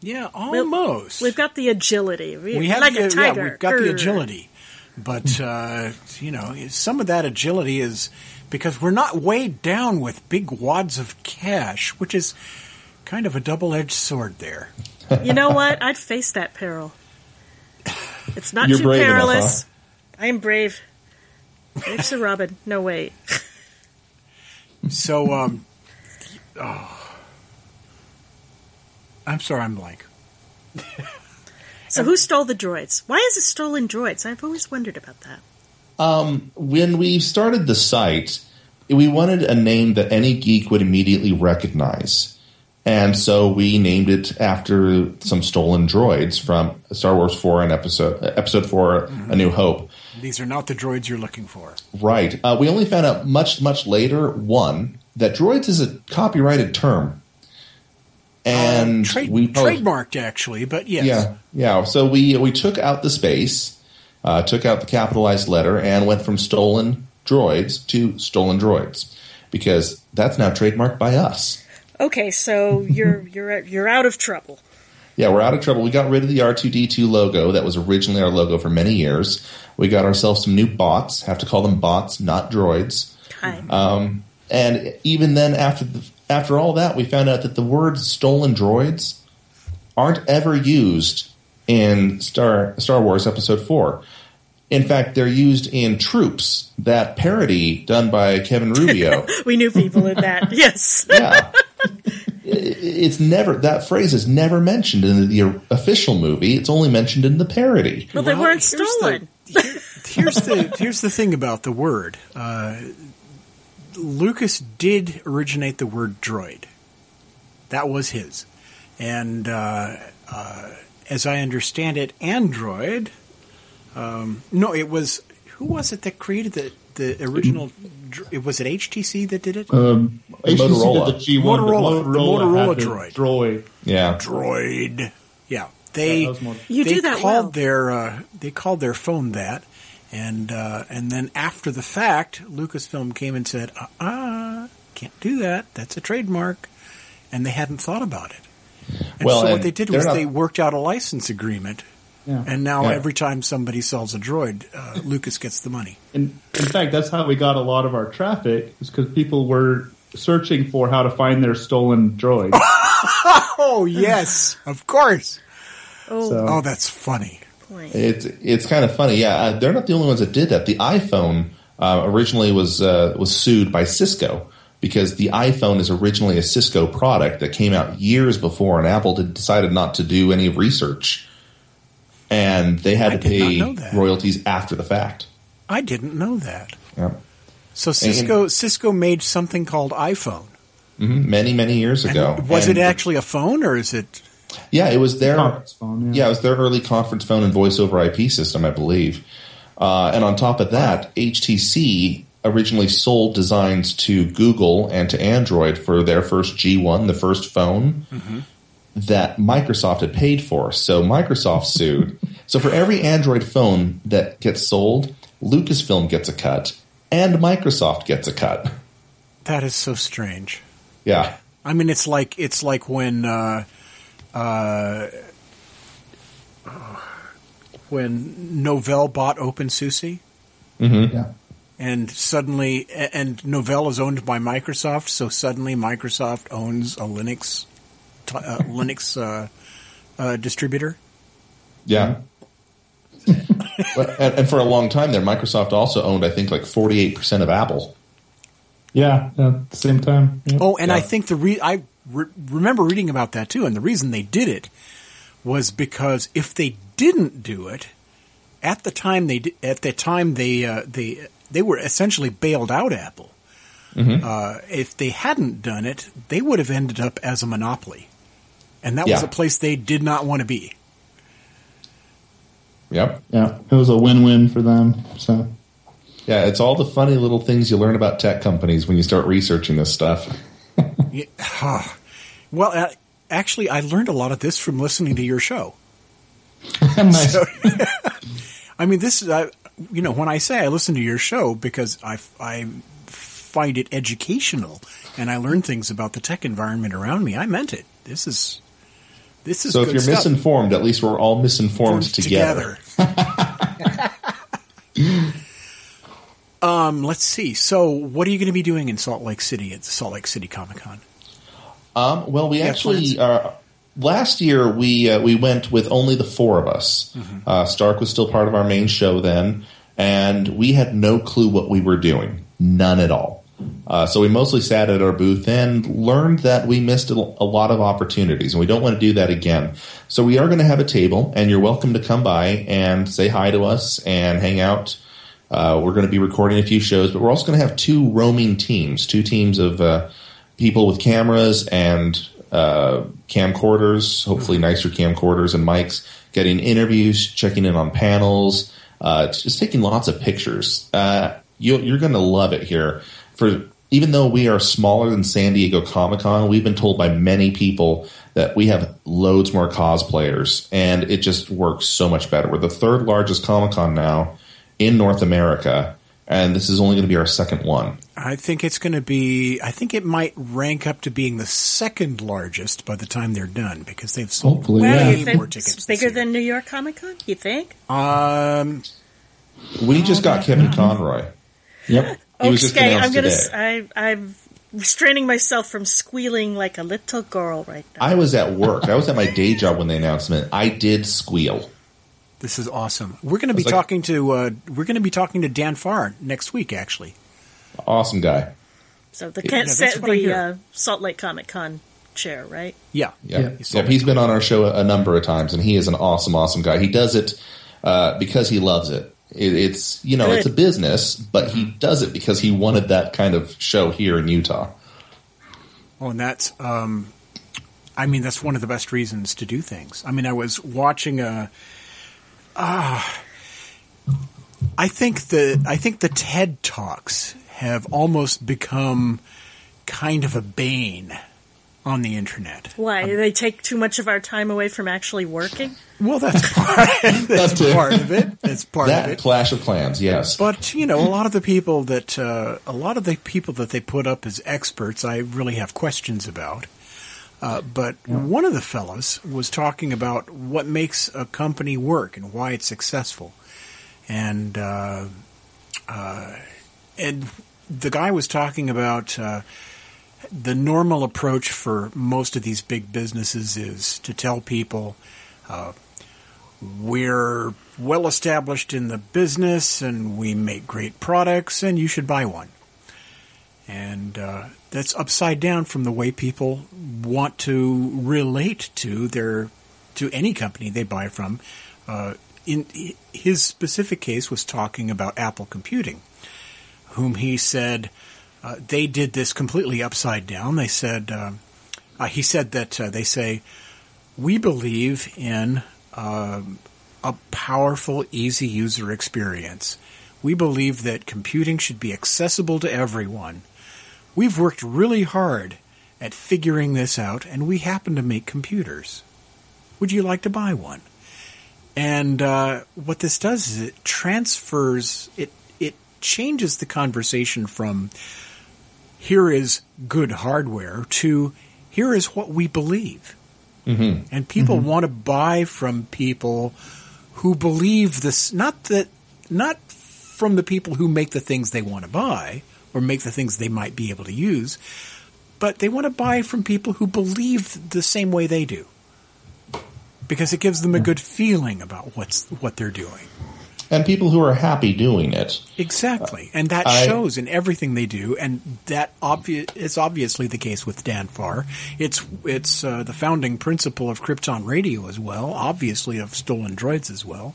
Yeah, almost. We've got the agility. We, we have like the, a tiger. Yeah, we've got the agility, but uh, you know, some of that agility is because we're not weighed down with big wads of cash, which is kind of a double-edged sword there. You know what? I'd face that peril. It's not You're too brave enough, perilous. I am brave. Brave Sir Robin. No wait. (laughs) So, um, oh, I'm sorry, I'm blank. (laughs) So who stole the droids? Why is it stolen droids? I've always wondered about that. Um, when we started the site, we wanted a name that any geek would immediately recognize. And so we named it after some stolen droids from Star Wars 4 and episode episode 4 A New Hope. These are not the droids you're looking for. Right. Uh, we only found out much, much later, one, that droids is a copyrighted term. And Trade, we trademarked, actually, but yes. Yeah, yeah. So we we took out the space, uh, took out the capitalized letter, and went from stolen droids to stolen droids because that's now trademarked by us. Okay, so you're (laughs) you're you're out of trouble. Yeah, we're out of trouble. We got rid of the R2D2 logo that was originally our logo for many years. We got ourselves some new bots. Have to call them bots, not droids. Um, and even then, after the, after all that, we found out that the words "stolen droids" aren't ever used in Star Star Wars Episode Four. In fact, they're used in Troops, that parody done by Kevin Rubio. (laughs) we knew people in that. (laughs) Yes. yeah, it's never that phrase is never mentioned in the official movie. It's only mentioned in the parody. Well, they Well, weren't here's stolen. The, here- here's the (laughs) here's the thing about the word. Uh, Lucas did originate the word droid. That was his, and uh, uh, as I understand it, Android. Um, no, it was who was it that created the the original? Dr- It was it HTC that did it. Um, HTC Motorola. did the G1, Motorola. but The Motorola droid. Droid. Yeah, Droid. Yeah, they That more- You they do that called well. their uh, they called their phone that, and uh, and then after the fact, Lucasfilm came and said, "Uh, uh can't do that. That's a trademark," and they hadn't thought about it. And Well, so what and they did was not- they worked out a license agreement, Yeah. and now Yeah. every time somebody sells a droid, uh, Lucas gets the money. In, in fact, that's how we got a lot of our traffic, is because people were searching for how to find their stolen droid. (laughs) Oh yes, of course. Oh, So- Oh, that's funny. boy. It's it's kind of funny. Yeah, uh, they're not the only ones that did that. The iPhone uh, originally was uh, was sued by Cisco because the iPhone is originally a Cisco product that came out years before, and Apple did, decided not to do any research, and they had I to pay royalties after the fact. I didn't know that. Yeah. So Cisco Cisco made something called iPhone. Mhm. Many many years ago. And was And- it actually a phone or is it? Yeah, it was their Conference phone, yeah. yeah. it was their early conference phone and voice over IP system, I believe. Uh, and on top of that, HTC originally sold designs to Google and to Android for their first G1, the first phone that Microsoft had paid for. So Microsoft sued. so for every Android phone that gets sold, Lucasfilm gets a cut and Microsoft gets a cut. That is so strange. Yeah. I mean, it's like it's like when uh, uh, when Novell bought OpenSUSE, Yeah. and suddenly, a- and Novell is owned by Microsoft, so suddenly Microsoft owns a Linux t- uh, Linux uh, uh, distributor. Yeah. (laughs) But- and, and for a long time there, Microsoft also owned, I think, like 48% of Apple. Yeah. At the same time. Yeah. Oh, and I think the re- I re- remember reading about that too, and the reason they did it was because if they didn't do it at the time they di- at the time they uh, they they were essentially bailed out Apple. Uh, if they hadn't done it, they would have ended up as a monopoly, and that was a place they did not want to be. Yep. Yeah. It was a win-win for them. So. Yeah, it's all the funny little things you learn about tech companies when you start researching this stuff. (laughs) Yeah, well, uh, actually, I learned a lot of this from listening to your show. (laughs) nice. (laughs) I mean, this is, uh, you know, when I say I listen to your show because I, I find it educational and I learn things about the tech environment around me, I meant it. This is, this is So if you're stuff. misinformed, at least we're all misinformed Formed together. (laughs) um, let's see. So, what are you going to be doing in Salt Lake City at the Salt Lake City Comic Con? Um, well, we Yeah, actually uh, last year we uh, we went with only the four of us. Mm-hmm. Uh, Stark was still part of our main show then, and we had no clue what we were doing, none at all. Uh, so we mostly sat at our booth and learned that we missed a, lot of opportunities, and we don't want to do that again. So we are going to have a table, and you're welcome to come by and say hi to us and hang out. Uh, we're going to be recording a few shows, but we're also going to have two roaming teams, two teams of uh, people with cameras and uh, camcorders, hopefully nicer camcorders and mics, getting interviews, checking in on panels, uh, just taking lots of pictures. Uh, you, you're going to love it here. For even though we are smaller than San Diego Comic Con, we've been told by many people that we have loads more cosplayers, and it just works so much better. We're the third largest Comic Con now in North America, and this is only going to be our second one. I think it's going to be. I think it might rank up to being the second largest by the time they're done because they've sold Hopefully, Well, yeah. you way think more it's tickets. this bigger than New York Comic Con? You think? Um, We just got Kevin Conroy. Yep. He was just okay, I'm gonna. today. s- I, I'm restraining myself from squealing like a little girl right now. I was at work. I was at my day job when the announcement. I did squeal. This is awesome. We're going to be like- talking to uh, we're going to be talking to Dan Farr next week. Actually, Awesome guy. So the Yeah, can that's set the uh, Salt Lake Comic Con chair, right? yeah, Yeah. Yeah. Yep, he's been on our show a, a number of times, and he is an awesome, awesome guy. He does it uh, because he loves it. It. It's you know Good. it's a business, but he does it because he wanted that kind of show here in Utah. Oh, and that's um, I mean that's one of the best reasons to do things. I mean, I was watching a. Ah, I think the I think the TED talks have almost become kind of a bane on the internet. Why? they take too much of our time away from actually working? Well, that's (laughs) part, that's too. part of it. That's part of That it. Clash of Clans, yes. But you know, a lot of the people that uh, a lot of the people that they put up as experts, I really have questions about. Uh, but one of the fellows was talking about what makes a company work and why it's successful, and uh, uh, and the guy was talking about uh, the normal approach for most of these big businesses is to tell people we're well established in the business and we make great products and you should buy one. And uh, that's upside down from the way people want to relate to their to any company they buy from. Uh, in his specific case, was talking about Apple Computing, whom he said uh, they did this completely upside down. They said uh, uh, he said that uh, they say we believe in um, a powerful, easy user experience. We believe that computing should be accessible to everyone. We've worked really hard at figuring this out, and we happen to make computers. Would you like to buy one? And uh, what this does is it transfers it it changes the conversation from here is good hardware to here is what we believe. Mm-hmm. And people want to buy from people who believe this not that not from the people who make the things they want to buy or make the things they might be able to use, but they want to buy from people who believe the same way they do. Because it gives them a good feeling about what's what they're doing. And people who are happy doing it. Exactly. And that I- shows in everything they do and that obvi- is obviously the case with Dan Farr. It's it's uh, the founding principle of Krypton Radio as well, obviously of Stolen Droids as well.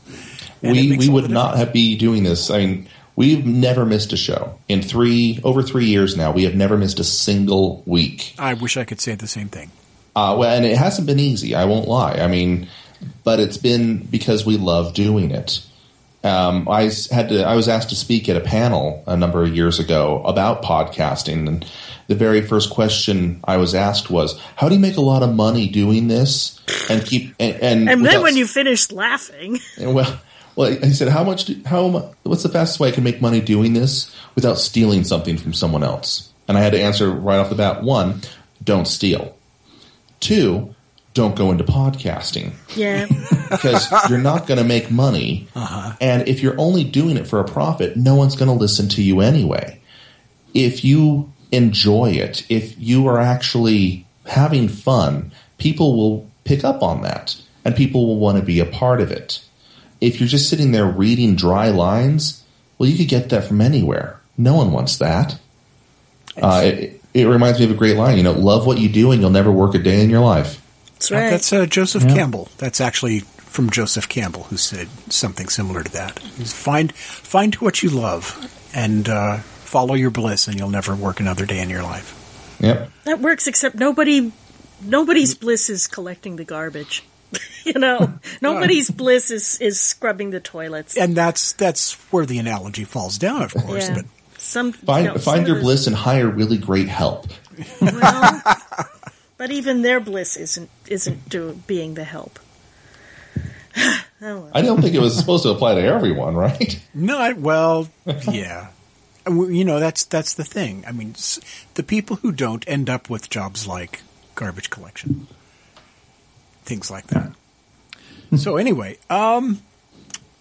We we would not have be doing this. I mean, we've never missed a show in three over three years now. We have never missed a single week. I wish I could say the same thing. Uh, well, and it hasn't been easy. I won't lie. I mean, but it's been because we love doing it. Um, I had to. I was asked to speak at a panel a number of years ago about podcasting, and the very first question I was asked was, "How do you make a lot of money doing this and keep and and, And then when you finished laughing, well, well, I said, how much? Do, how? What's the fastest way I can make money doing this without stealing something from someone else? And I had to answer right off the bat: one, don't steal. Two, don't go into podcasting yeah, (laughs) because you're not going to make money. And if you're only doing it for a profit, no one's going to listen to you anyway. If you enjoy it, if you are actually having fun, people will pick up on that and people will want to be a part of it. If you're just sitting there reading dry lines, well, you could get that from anywhere. No one wants that. Uh, it, it reminds me of a great line. You know, love what you do and you'll never work a day in your life. That's right. That's uh, Joseph Campbell. That's actually from Joseph Campbell, who said something similar to that. Is Find find what you love and uh, follow your bliss, and you'll never work another day in your life. Yep. that works, except nobody, nobody's bliss is collecting the garbage. (laughs) you know, (laughs) nobody's bliss is is scrubbing the toilets. And that's that's where the analogy falls down, of course. Yeah. But Some Find you know, find of your bliss and hire really great help. Well, but even their bliss isn't isn't do, being the help. (sighs) oh, well. I don't think it was supposed to apply to everyone, right? not well, yeah. You know, that's that's the thing. I mean, the people who don't end up with jobs like garbage collection, things like that. so anyway, um,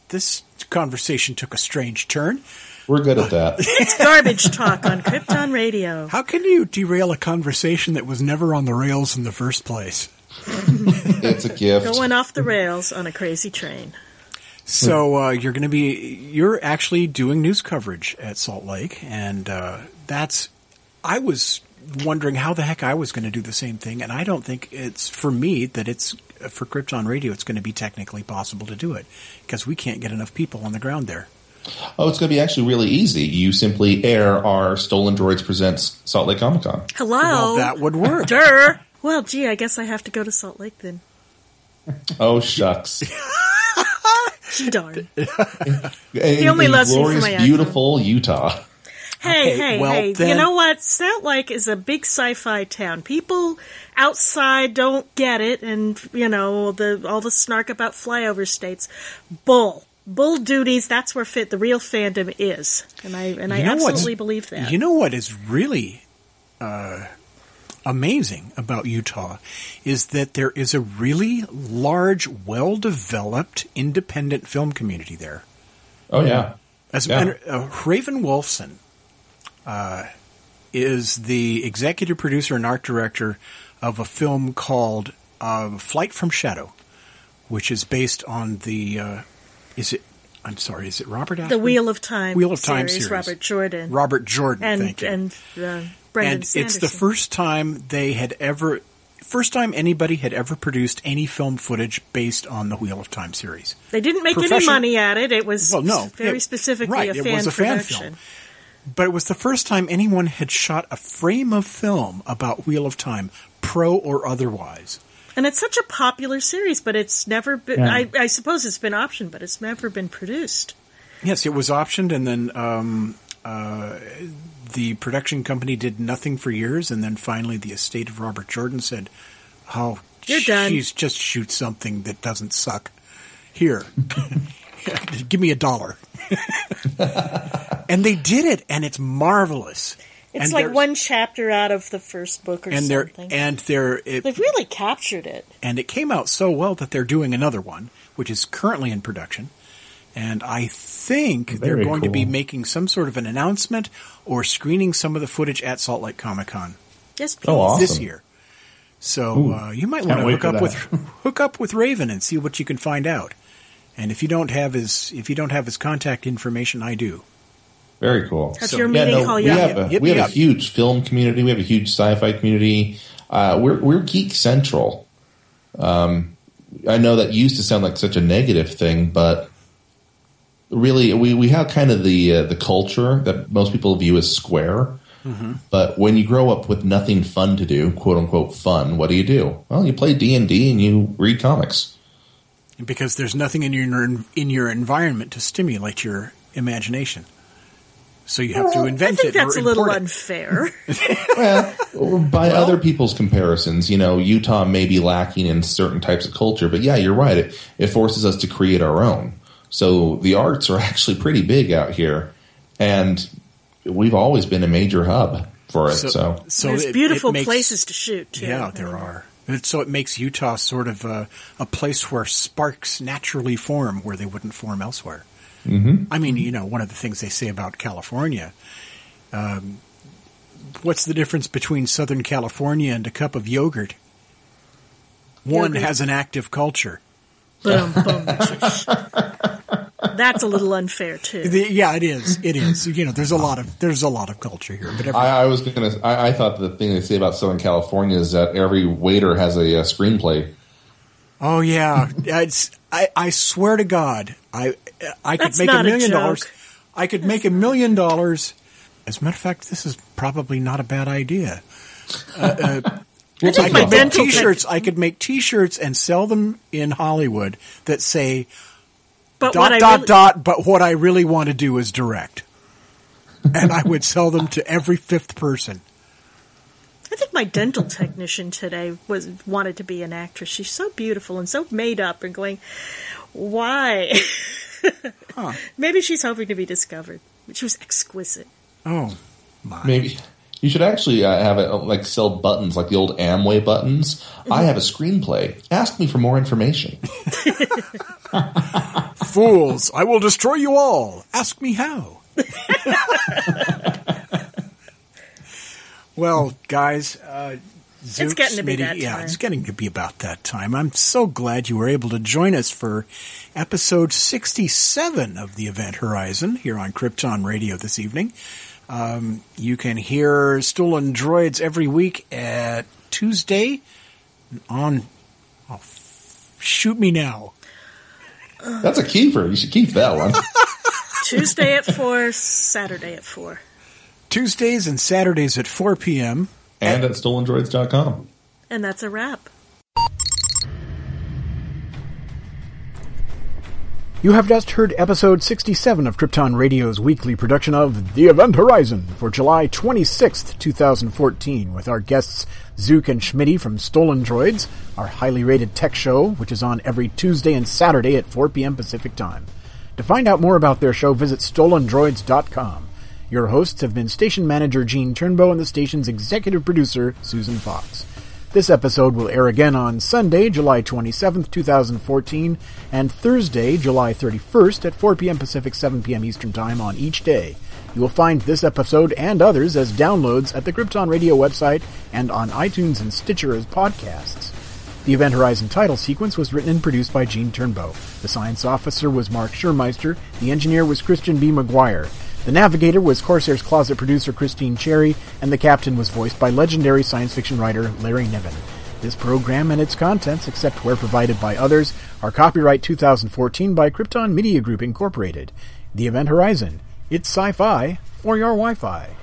this conversation took a strange turn. We're good at that. (laughs) It's garbage talk on Krypton Radio. How can you derail a conversation that was never on the rails in the first place? (laughs) It's a gift. Going off the rails on a crazy train. So uh, you're going to be you're actually doing news coverage at Salt Lake, and uh, that's I was wondering how the heck I was going to do the same thing, and I don't think it's for me that it's for Krypton Radio. It's going to be technically possible to do it because we can't get enough people on the ground there. Oh, it's going to be actually really easy. You simply air our Stolen Droids Presents Salt Lake Comic Con. Hello. Well, that would work. (laughs) Durr. Well, gee, I guess I have to go to Salt Lake then. (laughs) Oh, shucks. (laughs) Darn. the only lesson for glorious, my iPhone. beautiful Utah. Hey, Okay, hey, well, hey. You know what? Salt Lake is a big sci-fi town. People outside don't get it and, you know, the all the snark about flyover states. Bull. Bull duties, that's where fit the real fandom is. And I and I You know absolutely believe that. You know what is really uh, amazing about Utah is that there is a really large, well-developed independent film community there. Oh, yeah. As Yeah. and, uh, Raven Wolfson uh, is the executive producer and art director of a film called uh, Flight from Shadow, which is based on the. Is it? I'm sorry. Is it Robert? the Wheel of Time Wheel of Time series. Robert Jordan. Robert Jordan. and thank you. and uh, Brendan and it's the first time they had ever. First time anybody had ever produced any film footage based on the Wheel of Time series. They didn't make any money at it. It was Well, no, very it- specifically right, a it was a fan production. film. But it was the first time anyone had shot a frame of film about Wheel of Time, pro or otherwise. And it's such a popular series, but it's never been. Yeah. I, I suppose it's been optioned, but it's never been produced. Yes, it was optioned, and then um, uh, the production company did nothing for years, and then finally the estate of Robert Jordan said, "Oh, You're done." She's just shoot something that doesn't suck. Here, (laughs) give me a dollar." (laughs) and they did it, and it's marvelous. It's And like one chapter out of the first book or something. and they're and they're it, They've really captured it. and it came out so well that they're doing another one, which is currently in production. And I think they're Very going to be making making some sort of an announcement or screening some of the footage at Salt Lake Comic Con Yes, please. Oh, awesome. this year. So uh, you might want to hook up that. with (laughs) hook up with Raven and see what you can find out. And if you don't have his if you don't have his contact information, I do. Very cool. That's So- your Yeah, no, call we you have a, Hit we me have a huge film community. We have a huge sci-fi community. Uh, we're we're geek central. Um, I know that used to sound like such a negative thing, but really, we, we have kind of the uh, the culture that most people view as square. Mm-hmm. But when you grow up with nothing fun to do, quote unquote fun, what do you do? Well, you play D and D and you read comics. Because there's nothing in your in your environment to stimulate your imagination. So you have to I invent think it that's or a little it. unfair. (laughs) Or by other people's comparisons, you know, Utah may be lacking in certain types of culture, but yeah, you're right. It, it forces us to create our own. So the arts are (laughs) actually pretty big out here, and we've always been a major hub for it. So, so There's it- it beautiful makes- places to shoot too. Yeah, there are. And so it makes Utah sort of a, a place where sparks naturally form where they wouldn't form elsewhere. Mm-hmm. I mean, you know, one of the things they say about California. Um, what's the difference between Southern California and a cup of yogurt? One Yogurt. has an active culture. Boom, boom. That's a little unfair too. The- yeah, it is. It is. You know, there's a lot of there's a lot of culture here, but every, I, I was gonna. I, I thought the thing they say about Southern California is that every waiter has a, uh screenplay. Oh yeah, it's, I I swear to God, I I could That's make a a million joke. dollars. I could make a million dollars. As a matter of fact, this is probably not a bad idea. Uh, uh, We'll think take my it off. make T-shirts. I could make T-shirts and sell them in Hollywood that say But dot what I dot really, dot. But what I really want to do is direct, and I would sell them to every fifth person. I think my dental technician today was wanted to be an actress. She's so beautiful and so made up, and going, why? (laughs) (laughs) Maybe she's hoping to be discovered. But she was exquisite. Oh my! Maybe you should actually uh, have it uh, like sell buttons, like the old Amway buttons. I have a screenplay. Ask me for more information. (laughs) (laughs) Fools! I will destroy you all. Ask me how. well, guys, uh, Zook, It's getting to be Smitty- that Yeah, time. it's getting to be about that time. I'm so glad you were able to join us for episode 67 of the Event Horizon here on Krypton Radio this evening. Um, you can hear Stolen Droids every week at Tuesday on. Oh, f- shoot me now. That's a keeper. You should keep that one. (laughs) Tuesday at four, Saturday at four. Tuesdays and Saturdays at 4 p.m. and at stolendroids.com. And that's a wrap. You have just heard episode 67 of Krypton Radio's weekly production of The Event Horizon for July 26th, 2014, with our guests Zook and Schmitty from Stolen Droids, our highly rated tech show, which is on every Tuesday and Saturday at 4 p.m. Pacific Time. To find out more about their show, visit stolendroids.com. Your hosts have been station manager Gene Turnbow and the station's executive producer Susan Fox. This episode will air again on Sunday, July 27th, 2014, and Thursday, July 31st at 4 p.m. Pacific, 7 p.m. Eastern Time on each day. You will find this episode and others as downloads at the Krypton Radio website and on iTunes and Stitcher as podcasts. The Event Horizon title sequence was written and produced by Gene Turnbow. The science officer was Mark Schurmeister. The engineer was Christian B. McGuire. The navigator was Corsair's closet producer Christine Cherry, and the captain was voiced by legendary science fiction writer Larry Niven. This program and its contents, except where provided by others, are copyright 2014 by Krypton Media Group Incorporated. The Event Horizon. It's sci-fi for your Wi-Fi.